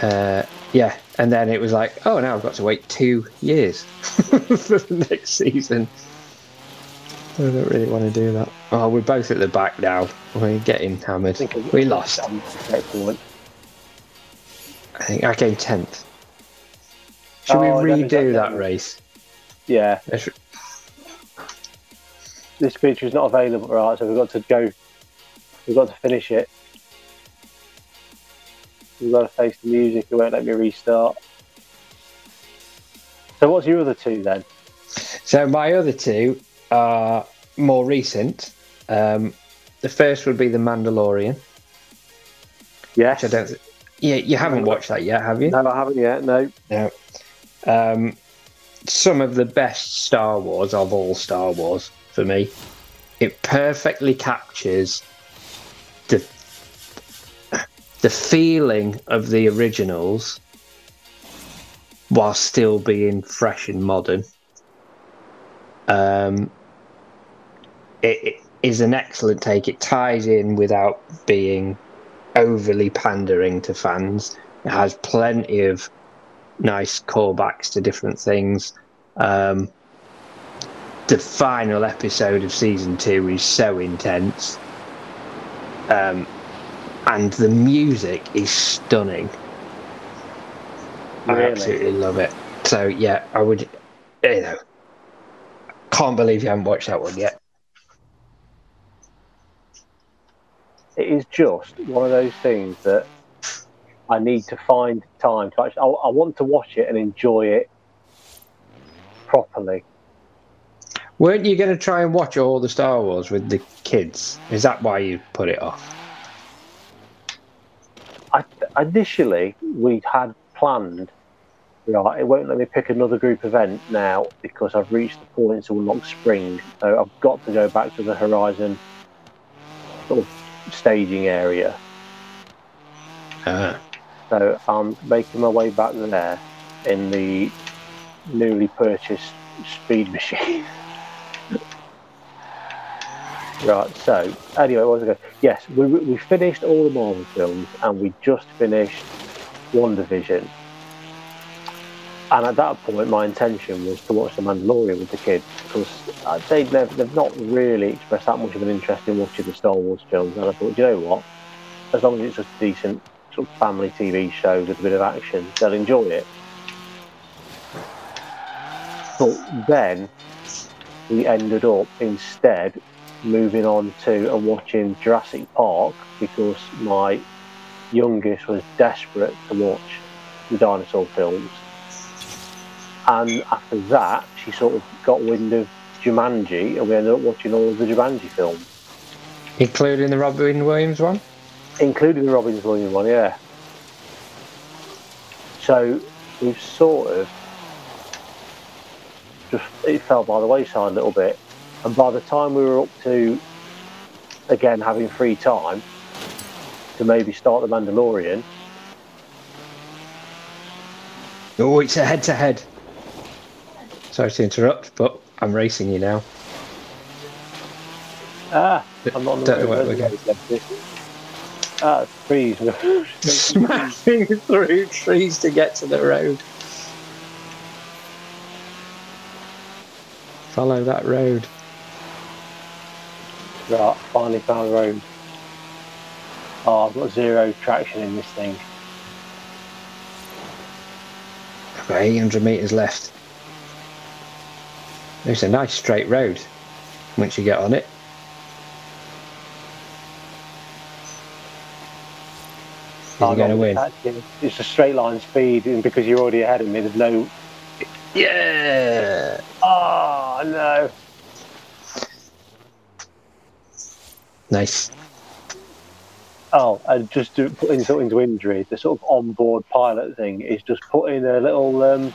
Uh, yeah, and then it was like, oh, now I've got to wait two years for the next season. I don't really want to do that. Oh, we're both at the back now. We're getting hammered. We lost. I think I came tenth. Should Oh, we redo that that race? Yeah, Let's- this feature is not available, right? So we've got to go. We've got to finish it. We've got to face the music. It won't let me restart. So what's your other two then? So my other two are more recent. Um, the first would be the Mandalorian, Yes. which I don't. Yeah, you haven't watched that yet, have you? No, I haven't yet. No. No. Um, some of the best Star Wars of all Star Wars for me. It perfectly captures the the feeling of the originals while still being fresh and modern. Um, it, it is an excellent take. It ties in without being overly pandering to fans. It has plenty of nice callbacks to different things. Um, the final episode of season two is so intense. Um, and the music is stunning. I absolutely love it. So yeah, I would. You know, can't believe you haven't watched that one yet. it is just one of those things that I need to find time to actually. I, I want to watch it and enjoy it properly. Weren't you going to try and watch all the Star Wars with the kids? Is that why you put it off? I, initially, we'd had planned. Right, it won't let me pick another group event now because I've reached the point to unlock spring. So I've got to go back to the Horizon sort of staging area. Ah. So I'm making my way back there in the newly purchased speed machine. right, so anyway, what was I going? Yes, we, we finished all the Marvel films and we just finished WandaVision. And at that point, my intention was to watch The Mandalorian with the kids because say they've, they've not really expressed that much of an interest in watching the Star Wars films. And I thought, you know what? As long as it's just a decent sort of family TV show with a bit of action, they'll enjoy it. But then we ended up instead moving on to and watching Jurassic Park because my youngest was desperate to watch the dinosaur films. And after that, she sort of got wind of Jumanji, and we ended up watching all of the Jumanji films, Including the Robin Williams one? Including the Robin Williams one, yeah. So we've sort of just it fell by the wayside a little bit, and by the time we were up to again having free time to maybe start the Mandalorian, Oh, it's a head to head. Sorry to interrupt, but I'm racing you now. ah, I'm not on the Don't know where we're where's Ah, freeze. Smashing through trees to get to the road. Follow that road. right, finally found the road. Oh, I've got zero traction in this thing. About 800 metres left. It's a nice straight road once you get on it. I'm going to win? It's a straight line speed, and because you're already ahead of me, there's no. Yeah! Oh no! Nice. Oh, and just to put insult into injury, the sort of on-board pilot thing is just putting a little, um,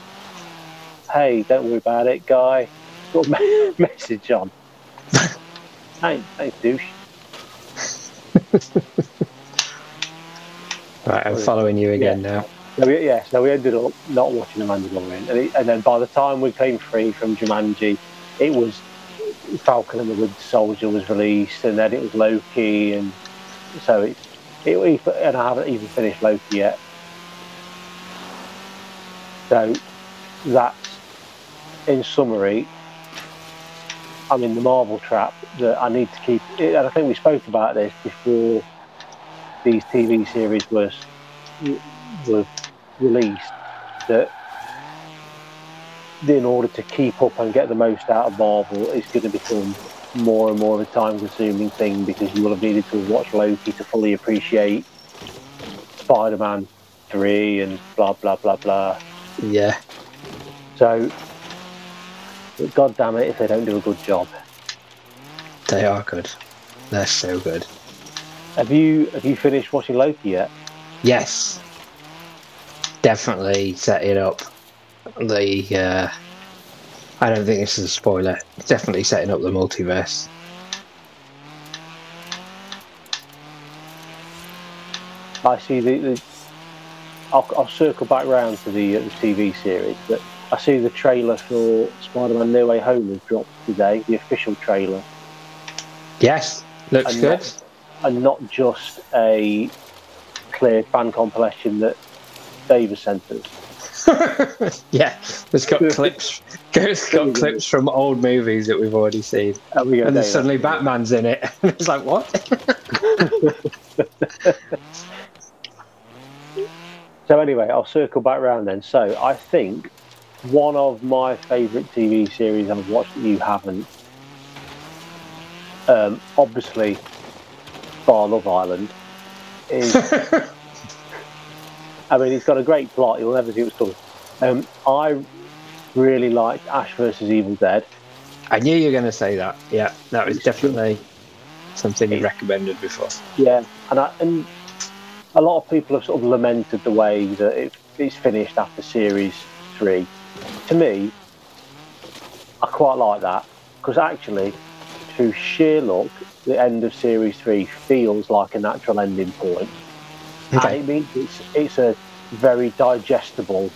"Hey, don't worry about it, guy," sort of message on. hey, thanks, douche. Right, I'm following you again now. So we, yeah, so we ended up not watching the Mandalorian, and, it, and then by the time we came free from Jumanji, it was Falcon and the Winter Soldier was released, and then it was Loki, and so it, it and I haven't even finished Loki yet. So that's in summary. I'm in the Marvel trap that I need to keep, and I think we spoke about this before these TV series was were released that in order to keep up and get the most out of Marvel, it's going to become more and more of a time-consuming thing because you will have needed to watch Loki to fully appreciate Spider-Man three and blah blah blah blah. Yeah. So, but God damn it if they don't do a good job. They are good. They're so good. Have you have you finished watching Loki yet? Yes. Definitely setting up the uh, I don't think this is a spoiler. Definitely setting up the multiverse. I see the. the I'll, I'll circle back round to the, uh, the TV series, but I see the trailer for Spider-Man: No Way Home has dropped today. The official trailer, Yes, looks And good. not- and not just a clear fan compilation that Davis sent us. yeah, it's got clips. It's got clips from old movies that we've already seen, and then Davis. suddenly Batman's in it. it's like what? So anyway, I'll circle back round then. So I think one of my favourite TV series I've watched that you haven't, um, obviously, Bar Love Island, is. I mean, it's got a great plot. You'll never see what's coming. Um, I really liked Ash versus Evil Dead. I knew you were going to say that. Yeah, that was definitely something you recommended before. Yeah, and I, and a lot of people have sort of lamented the way that it, it's finished after series three. To me, I quite like that because actually, through sheer luck, the end of series three feels like a natural ending point. Okay. And it means it's it's a very digestible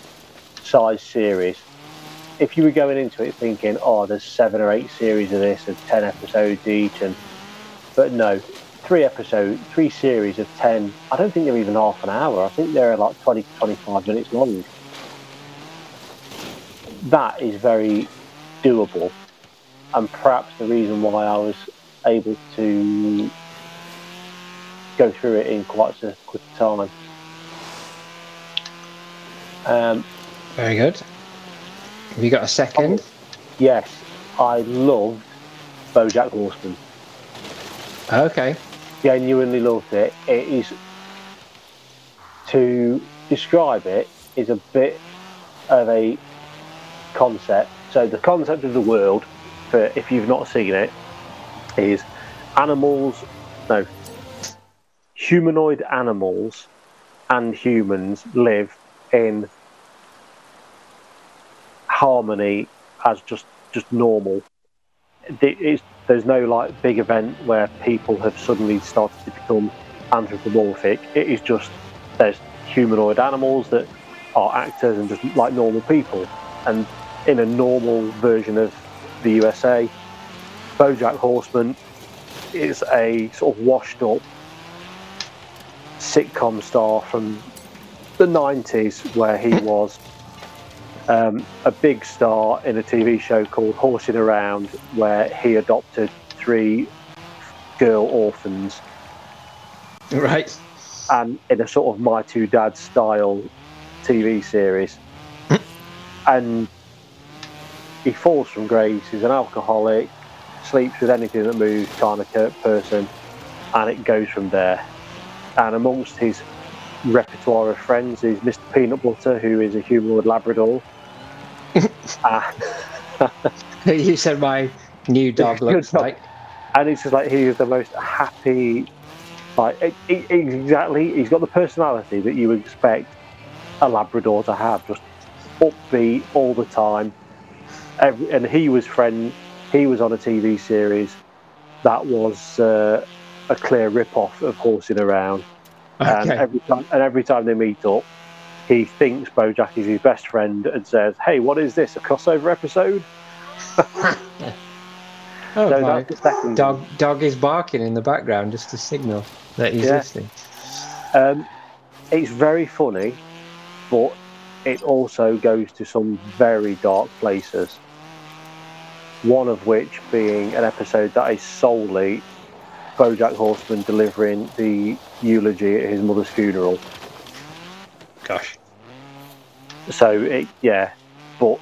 size series. If you were going into it thinking, oh, there's seven or eight series of this and ten episodes each, and but no, three episodes, three series of ten. I don't think they're even half an hour. I think they're like 20 to 25 minutes long. That is very doable, and perhaps the reason why I was able to go through it in quite a quick time. Um, Very good. Have you got a second? yes, I loved BoJack Horseman. Okay. genuinely loved it. It is to describe it is a bit of a concept. So the concept of the world, for if you've not seen it, is animals, no, humanoid animals and humans live in harmony as just just normal. It is, there's no like big event where people have suddenly started to become anthropomorphic. It is just there's humanoid animals that are actors and just like normal people. And in a normal version of the USA, BoJack Horseman is a sort of washed up sitcom star from the 90s where he was um, a big star in a TV show called Horsing Around, where he adopted three girl orphans, Right. and in a sort of My Two Dads style TV series. and he falls from grace. He's an alcoholic, sleeps with anything that moves, kind of person, and it goes from there. And amongst his repertoire of friends is Mr. Peanut Butter, who is a humanoid Labrador. Ah. you said my new dog looks like. and it's just like he is the most happy like it, it- exactly he's got the personality that you expect a labrador to have just upbeat all the time Every, and he was friend he was on a tv series that was uh, a clear rip-off of horsing around and every time and every time they meet up he thinks bojack is his best friend and says hey what is this a crossover episode Oh, so my that's the second dog dog is barking in the background just to signal that he's Yeah. listening. Um, it's very funny, but it also goes to some very dark places. One of which being an episode that is solely BoJack Horseman delivering the eulogy at his mother's funeral. Gosh. So it, yeah, but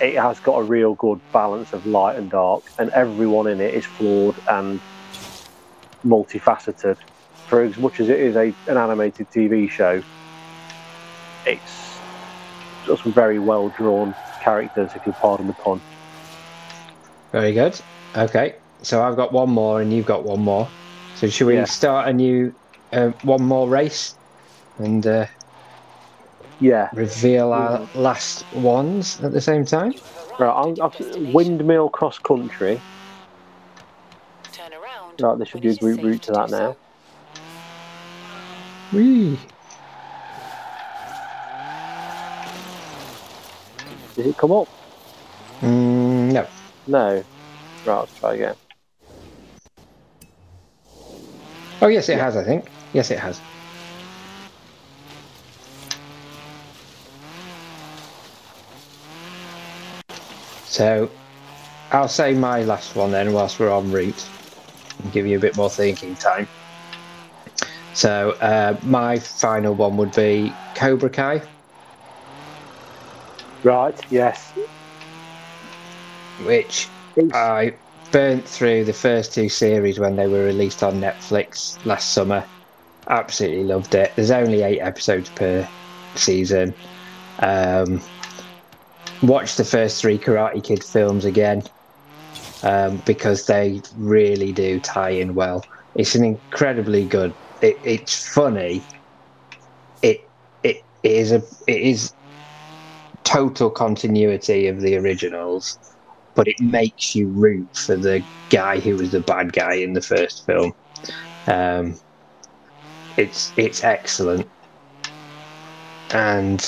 it has got a real good balance of light and dark, and everyone in it is flawed and multifaceted. For as much as it is a, an animated TV show, it's just very well drawn characters, if you pardon the pun. Very good. Okay. So I've got one more and you've got one more. So should we Yeah. start a new uh, one more race and uh, Yeah, reveal our last ones at the same time? Right, I'm, I'm, windmill cross country. Turn around. Right, there should be a when group route to do that so. now. Whee! Did it come up? Mm, no. Right, let's try again. Oh, yes, it has, I think. Yes, it has. So, I'll say my last one then, whilst we're on route, and give you a bit more thinking time. So, uh, my final one would be Cobra Kai. Right, yes. Which I burnt through the first two series when they were released on Netflix last summer. Absolutely loved it. There's only eight episodes per season. Um, watched the first three Karate Kid films again um, because they really do tie in well. It's an incredibly good. It, it's funny. It it is a it is total continuity of the originals but it makes you root for the guy who was the bad guy in the first film. Um, it's it's excellent, and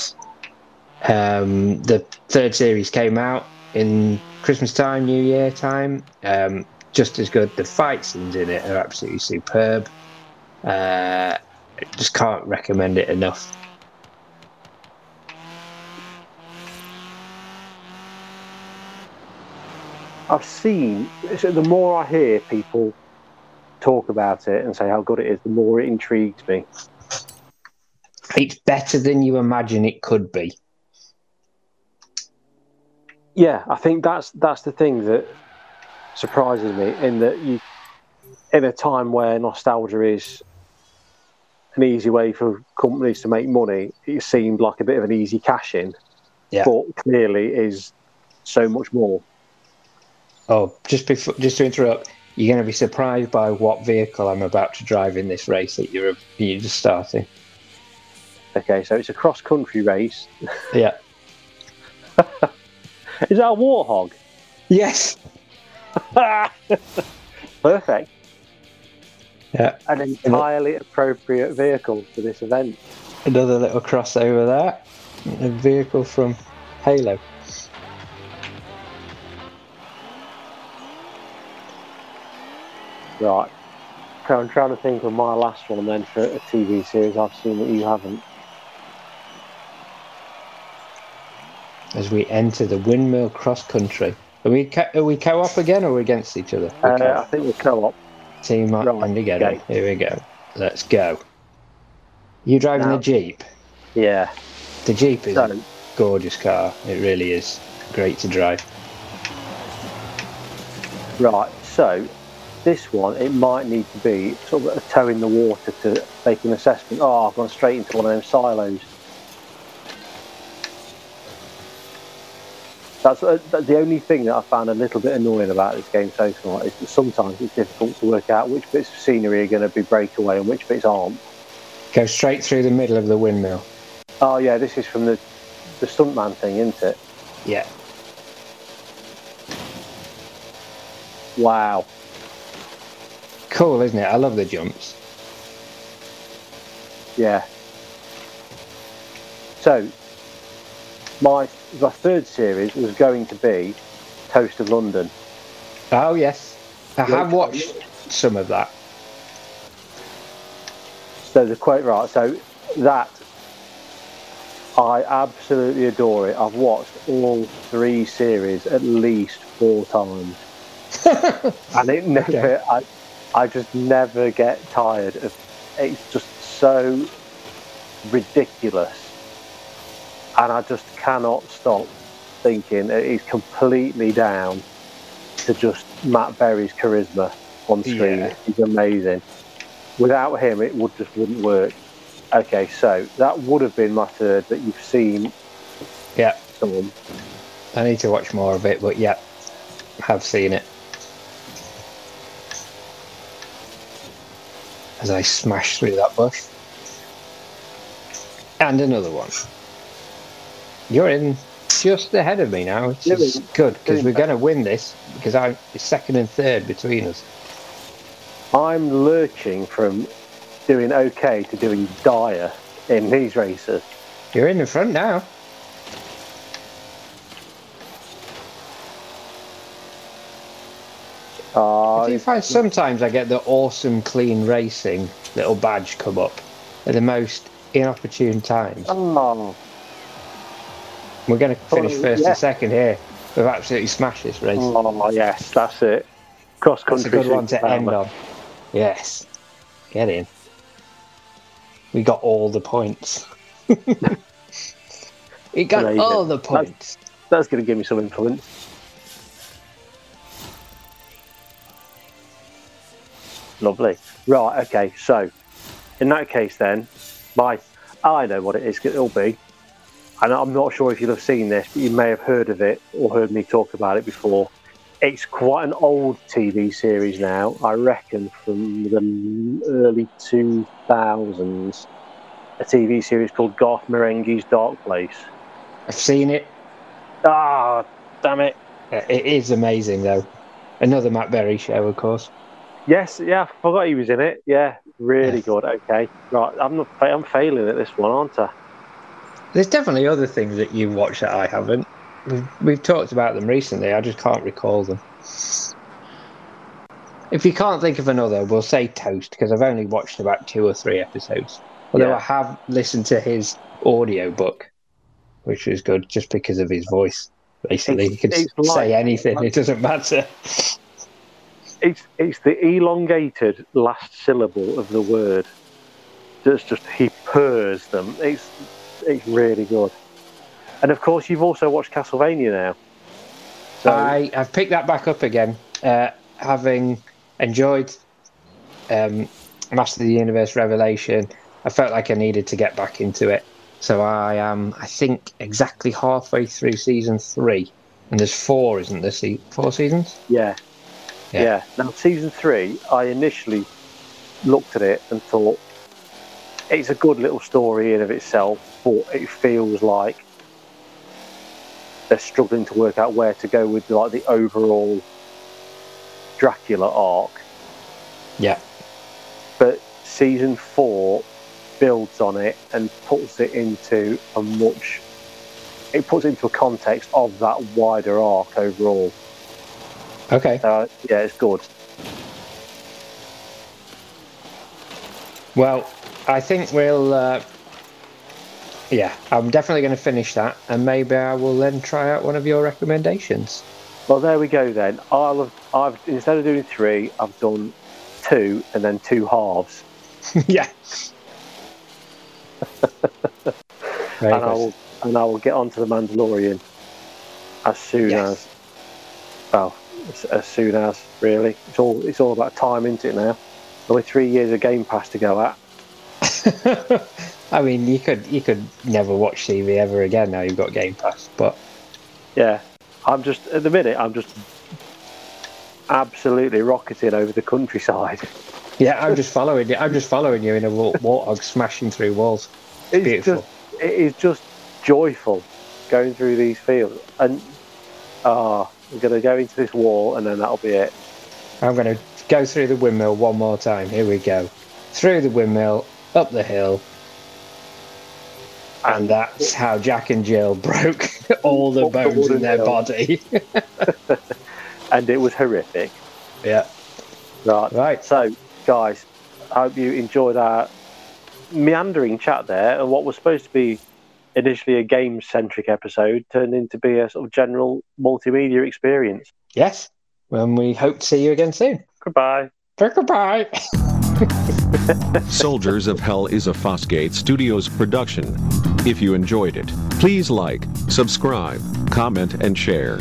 um, the third series came out in Christmas time, New Year time. Um, just as good. The fight scenes in it are absolutely superb. Uh, just can't recommend it enough. I've seen, so the more I hear people talk about it and say how good it is, the more it intrigues me. It's better than you imagine it could be. Yeah, I think that's that's the thing that surprises me in that you, in a time where nostalgia is an easy way for companies to make money, it seemed like a bit of an easy cash in, Yeah. but clearly is so much more. Oh, just before, just to interrupt, you're going to be surprised by what vehicle I'm about to drive in this race that you're you're just starting. Okay, so it's a cross country race. Yeah. Is that a warthog? Yes. Perfect. Yeah. An entirely appropriate vehicle for this event. Another little crossover there. A vehicle from Halo. Right. Okay, I'm trying to think of my last one then for a TV series I've seen that you haven't. As we enter the windmill cross country. Are we co- are we co-op again or are we against each other? Uh, I think we're co-op. Team up right, and together. okay. Here we go. Let's go. You driving Now- the Jeep? Yeah. The Jeep is So, a gorgeous car. It really is great to drive. right. So, this one, it might need to be sort of a toe in the water to make an assessment. Oh, I've gone straight into one of them silos. That's uh, that's the only thing that I found a little bit annoying about this game so far is that sometimes it's difficult to work out which bits of scenery are going to be breakaway and which bits aren't. Go straight through the middle of the windmill. Oh yeah, this is from the the stuntman thing, isn't it? Yeah. Wow. Cool, isn't it? I love the jumps. Yeah. So, my the third series was going to be Toast of London. Oh yes, I have watched some of that. So the quote right. So that I absolutely adore it. I've watched all three series at least four times, and it never. Okay. I, I just never get tired of. It's just so ridiculous, and I just cannot stop thinking it is completely down to just Matt Berry's charisma on screen. Yeah. He's amazing. Without him, it would just wouldn't work. Okay, so that would have been my third, but you've seen Yeah, some. I need to watch more of it, but yeah, have seen it. As I smash through that bush. And another one. You're in just ahead of me now, which is good because we're going to win this because I'm second and third between us. I'm lurching from doing okay to doing dire in these races. You're in the front now. Uh, Do you find sometimes I get the awesome clean racing little badge come up at the most inopportune times? oh, We're going to finish Oh, first yeah. and second here. We've absolutely smashed this race. oh, yes, that's it. Cross That's country. a good one to end on. Yes. Get in. We got all the points. we got Amazing. all the points. That's going to give me some influence. Lovely. Right, okay, so in that case, then, my I know what it is, it'll be. And I'm not sure if you'll have seen this, but you may have heard of it or heard me talk about it before. It's quite an old TV series now, I reckon from the early 2000s. A TV series called Garth Marenghi's Dark Place. I've seen it. Ah, damn it. It is amazing, though. Another Matt Berry show, of course. Yes, yeah, I forgot he was in it. Yeah, really Yeah. good. Okay, right. I'm not, I'm failing at this one, aren't I? There's definitely other things that you watch that I haven't. We've, we've talked about them recently. I just can't recall them. If you can't think of another, we'll say Toast because I've only watched about two or three episodes. Although Yeah. I have listened to his audio book, which is good just because of his voice. Basically, It's- he can say like- anything; it doesn't matter. It's it's the elongated last syllable of the word. That's just he purrs them. It's it's really good. And of course, you've also watched Castlevania now. So I have picked that back up again, uh, having enjoyed um, Master of the Universe Revelation. I felt like I needed to get back into it, so I am, I think, exactly halfway through season three, and there's four, isn't there? Se- four seasons? yeah, Yeah. yeah, Now season three, I initially looked at it and thought it's a good little story in of itself, but it feels like they're struggling to work out where to go with like the overall Dracula arc. Yeah, But season four builds on it and puts it into a much it puts it into a context of that wider arc overall. Okay. Uh, yeah, it's good. Well, I think we'll. Uh, yeah, I'm definitely going to finish that, and maybe I will then try out one of your recommendations. Well, there we go then. I'll have, I've instead of doing three, I've done two and then two halves, yeah. And I will and I will get onto the Mandalorian as soon Yes. as well as, as soon as really. It's all it's all about time, isn't it? Now, only three years of Game Pass to go at. I mean, you could you could never watch TV ever again now you've got Game Pass, but Yeah, I'm just at the minute. I'm just absolutely rocketing over the countryside. yeah, I'm just following you. I'm just following you in a wa- warthog smashing through walls. It's Beautiful. just it is just joyful going through these fields, and ah, we're gonna go into this wall, and then that'll be it. I'm going to go through the windmill one more time. Here we go. Through the windmill, up the hill, and that's how Jack and Jill broke all the bones in their body. And it was horrific. yeah. Right. Right. So, guys, I hope you enjoyed our meandering chat there, and what was supposed to be initially a game-centric episode turned into be a sort of general multimedia experience. Yes. And we hope to see you again soon. Goodbye. Goodbye. Soldiers of Hell is a Fosgate Studios production. If you enjoyed it, please like, subscribe, comment, and share.